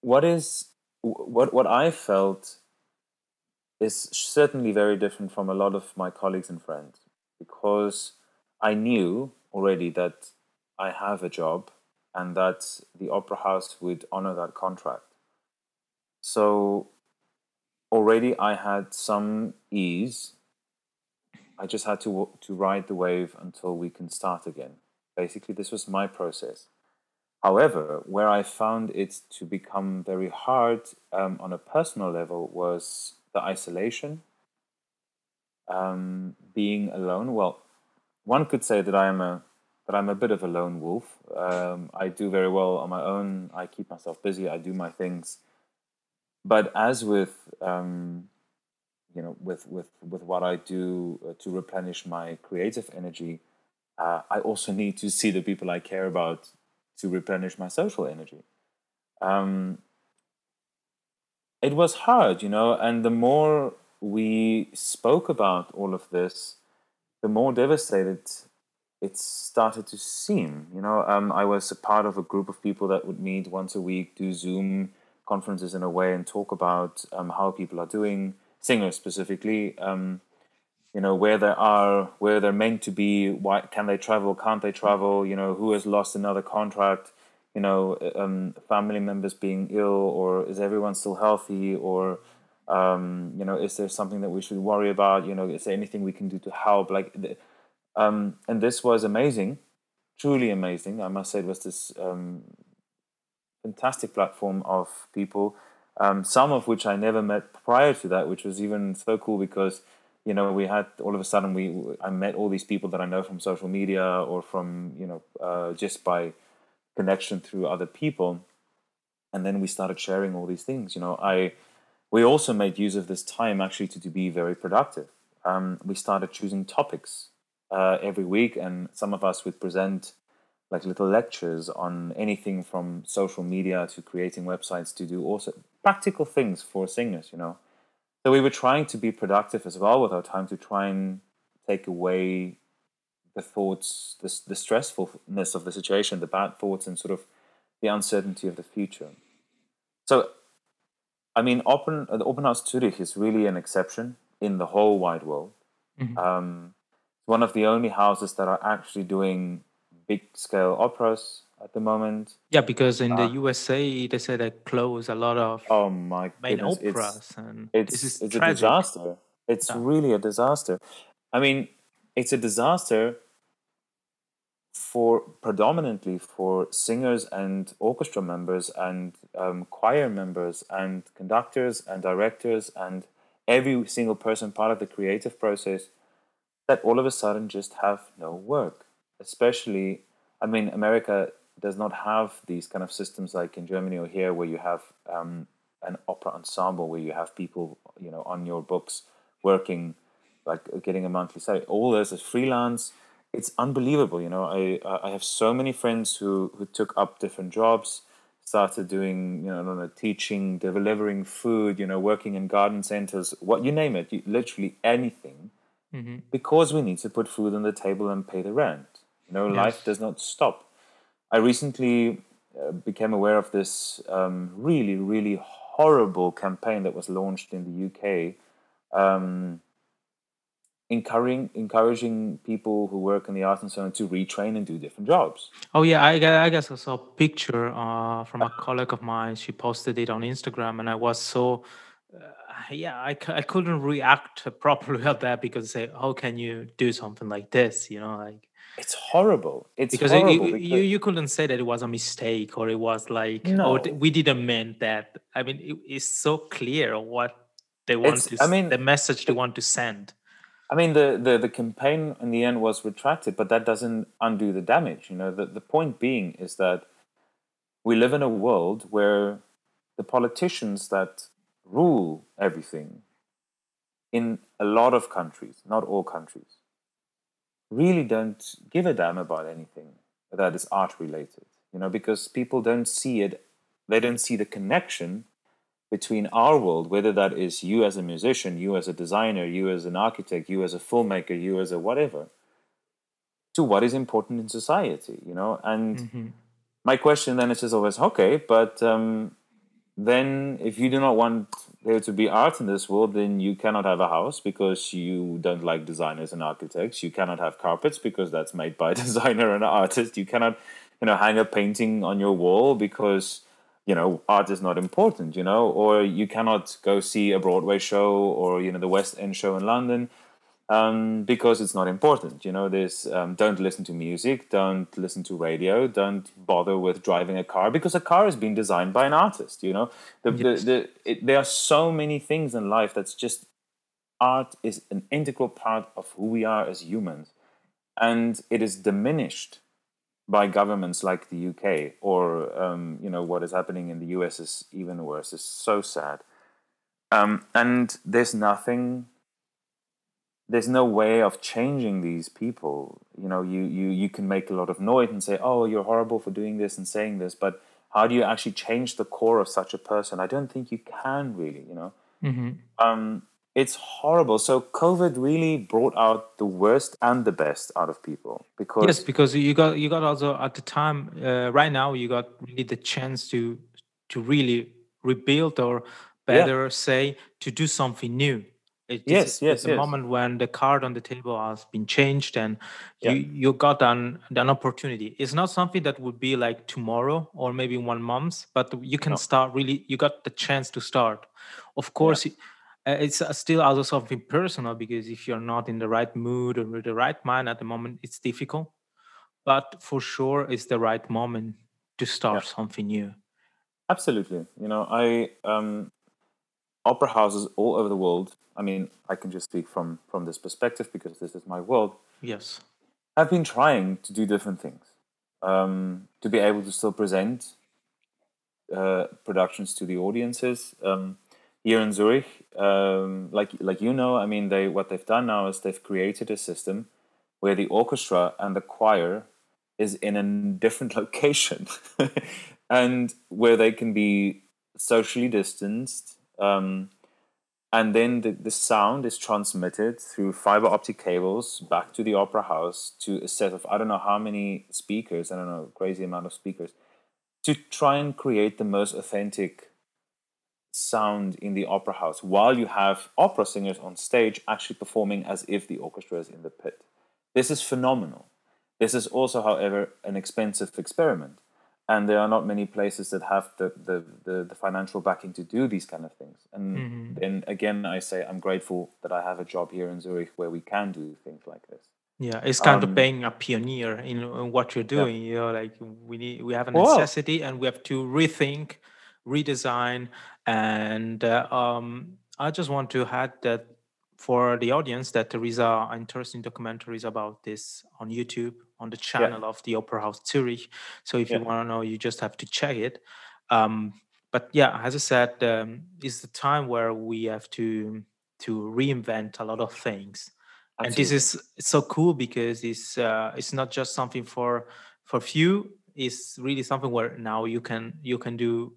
C: what is what what I felt is certainly very different from a lot of my colleagues and friends because I knew already that I have a job and that the opera house would honor that contract. So already I had some ease. I just had to to ride the wave until we can start again. Basically, this was my process. However, where I found it to become very hard um, on a personal level was the isolation, um, being alone. Well, one could say that I am a that I'm a bit of a lone wolf. Um, I do very well on my own. I keep myself busy. I do my things. But as with um, you know, with with with what I do uh, to replenish my creative energy, uh, I also need to see the people I care about to replenish my social energy. Um, it was hard, you know, and the more we spoke about all of this, the more devastated it started to seem. You know, um, I was a part of a group of people that would meet once a week, do Zoom conferences in a way, and talk about um, how people are doing, singers specifically. Um, you know where they are, where they're meant to be. Why can they travel? Can't they travel? You know who has lost another contract. You know um, family members being ill, or is everyone still healthy, or um, you know is there something that we should worry about? You know is there anything we can do to help? Like, the- um, and this was amazing, truly amazing. I must say it was this um, fantastic platform of people, um, some of which I never met prior to that, which was even so cool because you know we had all of a sudden we I met all these people that I know from social media or from you know uh, just by connection through other people, and then we started sharing all these things. You know, I we also made use of this time actually to, to be very productive. Um, we started choosing topics uh, every week, and some of us would present like little lectures on anything from social media to creating websites to do also practical things for singers, you know. So we were trying to be productive as well with our time to try and take away the thoughts, the, the stressfulness of the situation, the bad thoughts, and sort of the uncertainty of the future. So, I mean, Open, uh, the Opernhaus Zurich is really an exception in the whole wide world. Um, it's one of the only houses that are actually doing big scale operas at the moment.
A: Yeah, because in the USA they said they close a lot of
C: Oh my
A: main
C: goodness, it's-
A: operas, and
C: it's
A: this is
C: it's a disaster. It's
A: Yeah.
C: really a disaster. I mean, it's a disaster for predominantly for singers and orchestra members and um, choir members and conductors and directors and every single person part of the creative process that all of a sudden just have no work. Especially, I mean, America does not have these kind of systems like in Germany or here where you have um, an opera ensemble where you have people, you know, on your books working, like getting a monthly salary. All this is freelance. It's unbelievable, you know. I I have so many friends who who took up different jobs, started doing, you know, I don't know, teaching, delivering food, you know, working in garden centers, what you name it, you, literally anything because we need to put food on the table and pay the rent. You know, life does not stop. I recently uh, became aware of this um, really, really horrible campaign that was launched in the UK um, encouraging encouraging people who work in the arts and so on to retrain and do different jobs.
A: Oh yeah, I, I guess I saw a picture uh, from a colleague of mine. She posted it on Instagram, and I was so uh, yeah, I couldn't react properly at that because say, how can you do something like this? You know, like
C: It's horrible. It's
A: because it-
C: horrible.
A: you, you
C: because-
A: you couldn't say that it was a mistake or it was like oh
C: No.
A: th- we didn't mean that. I mean, it, it's so clear what they want
C: It's-
A: to.
C: I mean,
A: the message they want to send.
C: I mean, the, the, the campaign in the end was retracted, but that doesn't undo the damage. You know, the, the point being is that we live in a world where the politicians that rule everything in a lot of countries, not all countries, really don't give a damn about anything that is art related. You know, because people don't see it, they don't see the connection between our world, whether that is you as a musician, you as a designer, you as an architect, you as a filmmaker, you as a whatever, to what is important in society, you know? And
A: Mhm.
C: my question then is just always, okay, but um, then if you do not want there to be art in this world, then you cannot have a house because you don't like designers and architects. You cannot have carpets because that's made by a designer and an artist. You cannot, you know, hang a painting on your wall because you know art is not important. You know, or you cannot go see a Broadway show or you know the West End show in London um, because it's not important. You know, there's um, don't listen to music, don't listen to radio, don't bother with driving a car because a car is being designed by an artist. You know, the,
A: Yes.
C: the, the, it, there are so many things in life that's just art is an integral part of who we are as humans, and it is diminished by governments like the UK or um, you know what is happening in the US is even worse. It's so sad, um, and there's nothing there's no way of changing these people. You know, you, you you can make a lot of noise and say, "Oh, you're horrible for doing this and saying this," but how do you actually change the core of such a person? I don't think you can really. You know,
A: Mhm.
C: um, it's horrible. So COVID really brought out the worst and the best out of people because
A: Yes, because you got you got also at the time uh, right now you got really the chance to to really rebuild or better say to do something new. It,
C: Yes, yes,
A: it's a
C: yes.
A: moment when the card on the table has been changed and
C: Yeah.
A: you you got an an opportunity. It's not something that would be like tomorrow or maybe one month, but you can
C: No.
A: start really. You got the chance to start. Of course, uh, it's uh, still also something personal because if you're not in the right mood or with the right mind at the moment, it's difficult. But for sure, it's the right moment to start something new.
C: Absolutely. You know, I um, opera houses all over the world. I mean, I can just speak from from this perspective because this is my world.
A: Yes.
C: I've been trying to do different things um, to be able to still present uh, productions to the audiences. Um, here in Zurich, um, like like you know, I mean, they what they've done now is they've created a system where the orchestra and the choir is in a different location, and where they can be socially distanced. Um, and then the, the sound is transmitted through fiber optic cables back to the opera house to a set of I don't know how many speakers, I don't know, crazy amount of speakers, to try and create the most authentic sound in the opera house while you have opera singers on stage actually performing as if the orchestra is in the pit. This is phenomenal. This is also, however, an expensive experiment. And there are not many places that have the, the, the, the financial backing to do these kind of things. And then again, I say I'm grateful that I have a job here in Zurich where we can do things like this.
A: Yeah, it's kind of
C: Um,
A: being a pioneer in, in what you're doing. You know, like we need, we have a necessity, and we have to rethink, redesign, and uh, um, I just want to add that for the audience that there is a interesting documentaries about this on YouTube on the channel of the Opera House Zurich. So if you want to know, you just have to check it. Um, but yeah, as I said, um, it's the time where we have to to reinvent a lot of things. And this is so cool because it's uh, it's not just something for for few. It's really something where now you can you can do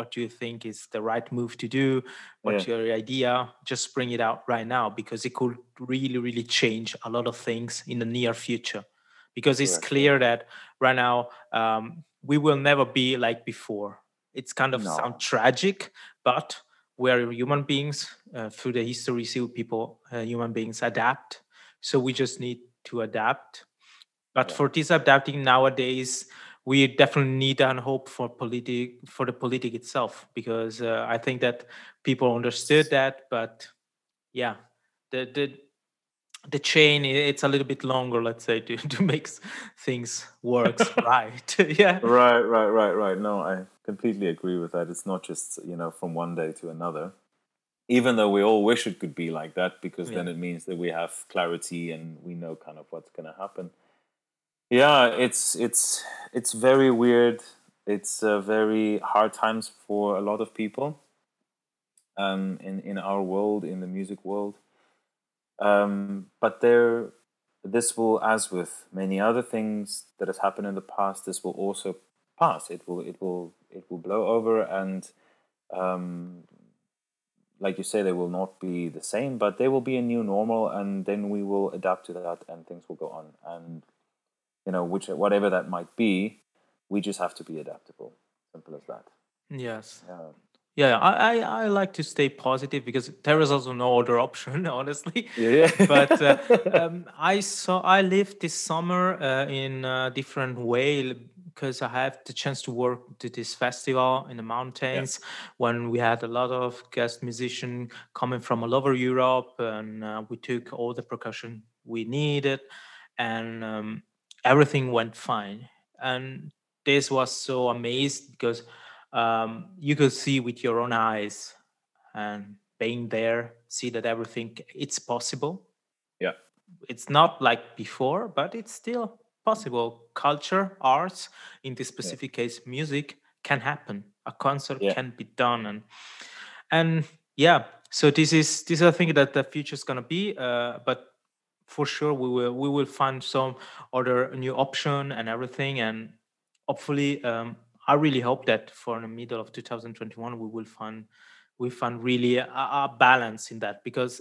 A: what do you think is the right move to do? What's
C: Yeah.
A: your idea? Just bring it out right now because it could really really change a lot of things in the near future. Because it's
C: yeah.
A: clear that right now um, we will never be like before. It's kind of
C: No.
A: sound tragic but we're human beings. Uh, through the history see people uh, human beings adapt. So we just need to adapt. But for this adapting nowadays we definitely need and hope for politic for the politic itself because uh, i think that people understood that but yeah the the the chain it's a little bit longer let's say to to make things works right yeah
C: Right, right, right, right. No, I completely agree with that. It's not just, you know, from one day to another. Even though we all wish it could be like that, because then it means that we have clarity and we know kind of what's gonna happen. Yeah, it's it's it's very weird. It's uh, very hard times for a lot of people um, in in our world, in the music world. Um, but there, this will, as with many other things that has happened in the past, this will also pass. It will, it will, it will blow over, and um, like you say, they will not be the same, but they will be a new normal, and then we will adapt to that, and things will go on. And you know, which whatever that might be, we just have to be adaptable. Simple as that.
A: yes
C: Yeah.
A: yeah I, I i like to stay positive because there is also no other option honestly
C: Yeah.
A: but uh, um, I saw I lived this summer uh, in a different way because I have the chance to work to this festival in the mountains when we had a lot of guest musicians coming from all over Europe and uh, we took all the percussion we needed and um, everything went fine. And this was so amazed because um, you could see with your own eyes and being there see that everything it's possible.
C: Yeah.
A: it's not like before but it's still possible. Culture arts in this specific case music can happen. A concert
C: Yeah.
A: can be done and and yeah. So this is this is a thing that the future is going to be uh, but for sure we will we will find some other new option and everything. And hopefully um, i really hope that for the middle of 2021 we will find we find really a, a balance in that. Because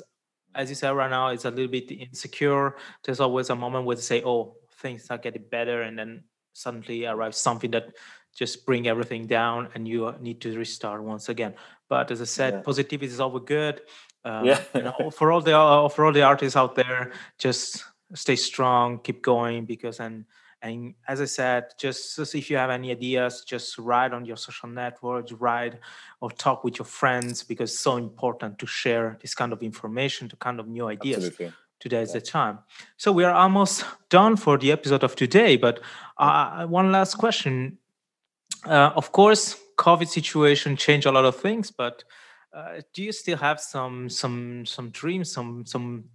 A: as you said right now it's a little bit insecure. There's always a moment where they say oh things are getting better and then suddenly arrives something that just bring everything down and you need to restart once again. But as i said
C: Yeah.
A: positivity is always good um,
C: Yeah.
A: you know, for all the uh, for all the artists out there just stay strong keep going because and and as i said just, just if you have any ideas just write on your social networks write or talk with your friends because it's so important to share this kind of information to kind of new ideas
C: Absolutely.
A: today's the time so we are almost done for the episode of today but uh, one last question uh, of course covid situation changed a lot of things but uh, do you still have some some some dreams some some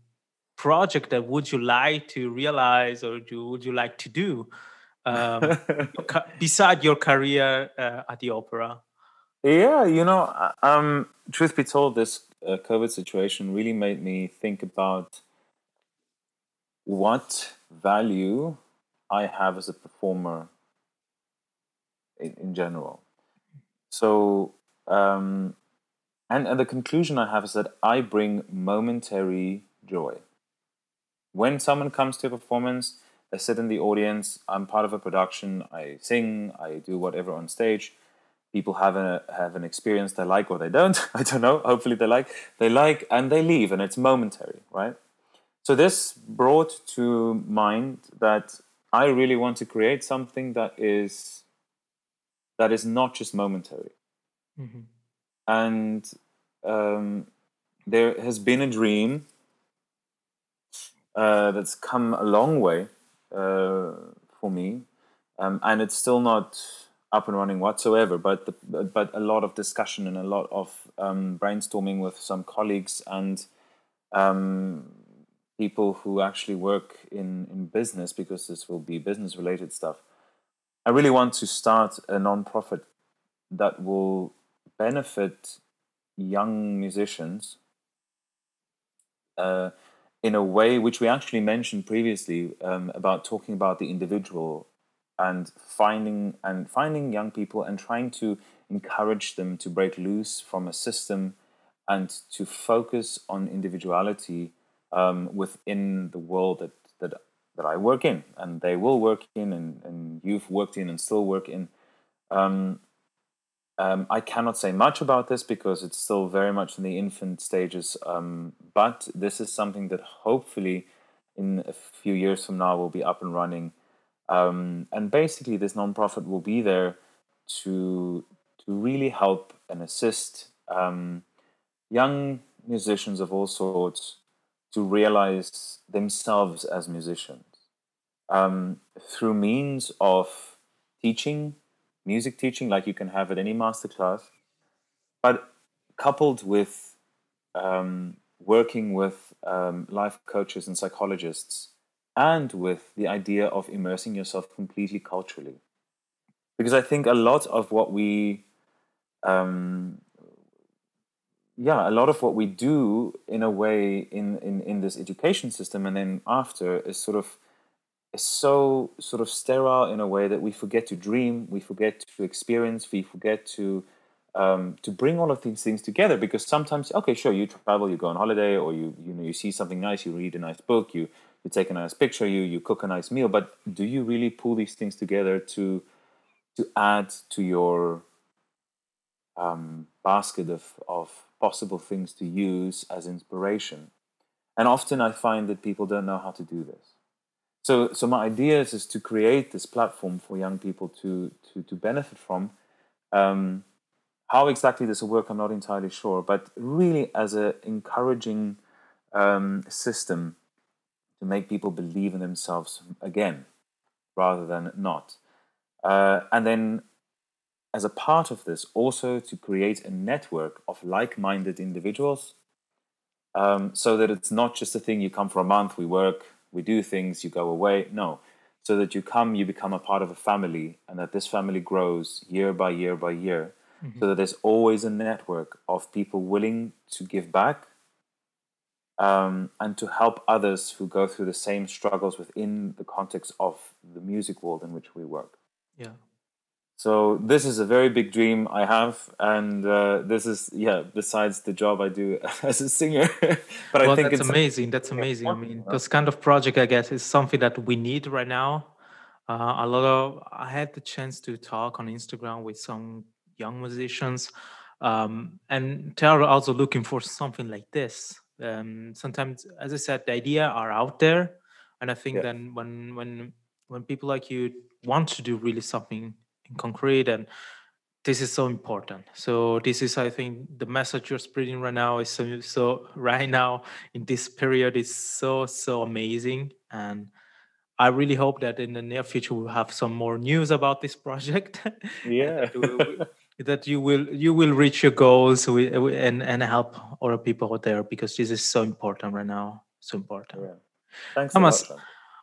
A: project that would you like to realize or do, would you like to do um, beside your career uh, at the opera
C: Yeah, you know, um, truth be told, this uh, COVID situation really made me think about what value I have as a performer in, in general. So, um, and, and the conclusion I have is that I bring momentary joy. When someone comes to a performance, I sit in the audience, I'm part of a production, I sing, I do whatever on stage people have a have an experience they like or they don't i don't know hopefully they like they like and they leave and it's momentary right so this brought to mind that i really want to create something that is that is not just momentary
A: Mhm.
C: and um, there has been a dream uh, that's come a long way uh, for me, um, and it's still not up and running whatsoever. But the, but a lot of discussion and a lot of um, brainstorming with some colleagues and um, people who actually work in in business because this will be business related stuff. I really want to start a non-profit that will benefit young musicians uh, in a way which we actually mentioned previously um, about talking about the individual and finding and finding young people and trying to encourage them to break loose from a system and to focus on individuality um, within the world that, that that I work in and they will work in and, and you've worked in and still work in. Um, um, I cannot say much about this because it's still very much in the infant stages, um, but this is something that hopefully in a few years from now will be up and running. Um, and basically, this nonprofit will be there to to really help and assist um, young musicians of all sorts to realize themselves as musicians um, through means of teaching, music teaching, like you can have at any masterclass, but coupled with um, working with um, life coaches and psychologists and with the idea of immersing yourself completely culturally. Because I think a lot of what we, um, yeah, a lot of what we do in a way in, in, in this education system and then after is sort of is so sort of sterile in a way that we forget to dream, we forget to experience, we forget to um, to bring all of these things together. Because sometimes, okay, sure, you travel, you go on holiday, or you you know you see something nice, you read a nice book, you you take a nice picture, you you cook a nice meal. But do you really pull these things together to to add to your um, basket of of possible things to use as inspiration? And often I find that people don't know how to do this. So, so my idea is, is to create this platform for young people to to, to benefit from. Um, how exactly this will work, I'm not entirely sure, but really as an encouraging um, system to make people believe in themselves again, rather than not. Uh, and then, as a part of this, also to create a network of like minded individuals um, so that it's not just a thing you come for a month, we work, we do things, you go away. No, so that you come, you become a part of a family, and that this family grows year by year by year, mm-hmm. so that there's always a network of people willing to give back um, and to help others who go through the same struggles within the context of the music world in which we work.
A: Yeah.
C: So this is a very big dream I have, and uh, this is yeah. Besides the job I do as a singer,
A: but well, I think that's amazing. That's amazing. I mean, this kind of project, I guess, is something that we need right now. Uh, a lot of I had the chance to talk on Instagram with some young musicians, um, and they are also looking for something like this. Um, sometimes, as I said, the idea are out there, and I think yeah. then when when when people like you want to do really something in concrete and this is so important. So this is i think the message you're spreading right now is so, so right now in this period is so so amazing. And i really hope that in the near future we'll have some more news about this project.
C: Yeah.
A: that you will you will reach your goals and and help other people out there because this is so important right now. So important.
C: Yeah. thanks
A: thomas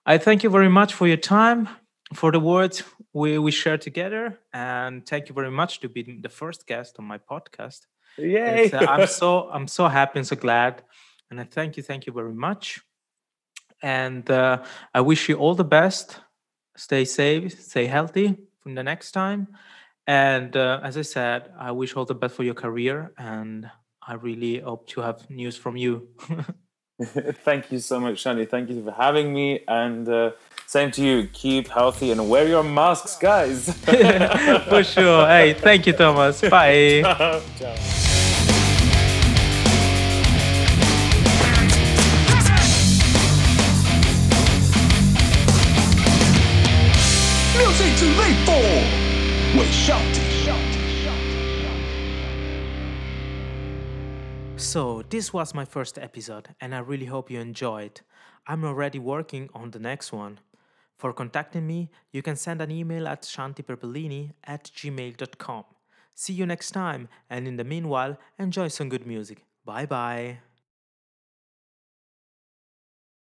A: i thank you very much for your time for the words we, we share together. And thank you very much to be the first guest on my podcast.
C: Yay!
A: Uh, I'm so I'm so happy and so glad. And I thank you, thank you very much. And uh, I wish you all the best. Stay safe, stay healthy from the next time. And uh, as I said, I wish all the best for your career. And I really hope to have news from you.
C: Thank you so much, Shanti. Thank you for having me. And uh, same to you. Keep healthy and wear your masks, guys.
A: for sure. Hey, thank you, Thomas. Bye. Ciao. Ciao.
B: Music to for with Shanti.
A: So, this was my first episode, and I really hope you enjoyed. I'm already working on the next one. For contacting me, you can send an email at shantiperpellini at gmail.com. See you next time, and in the meanwhile, enjoy some good music. Bye bye.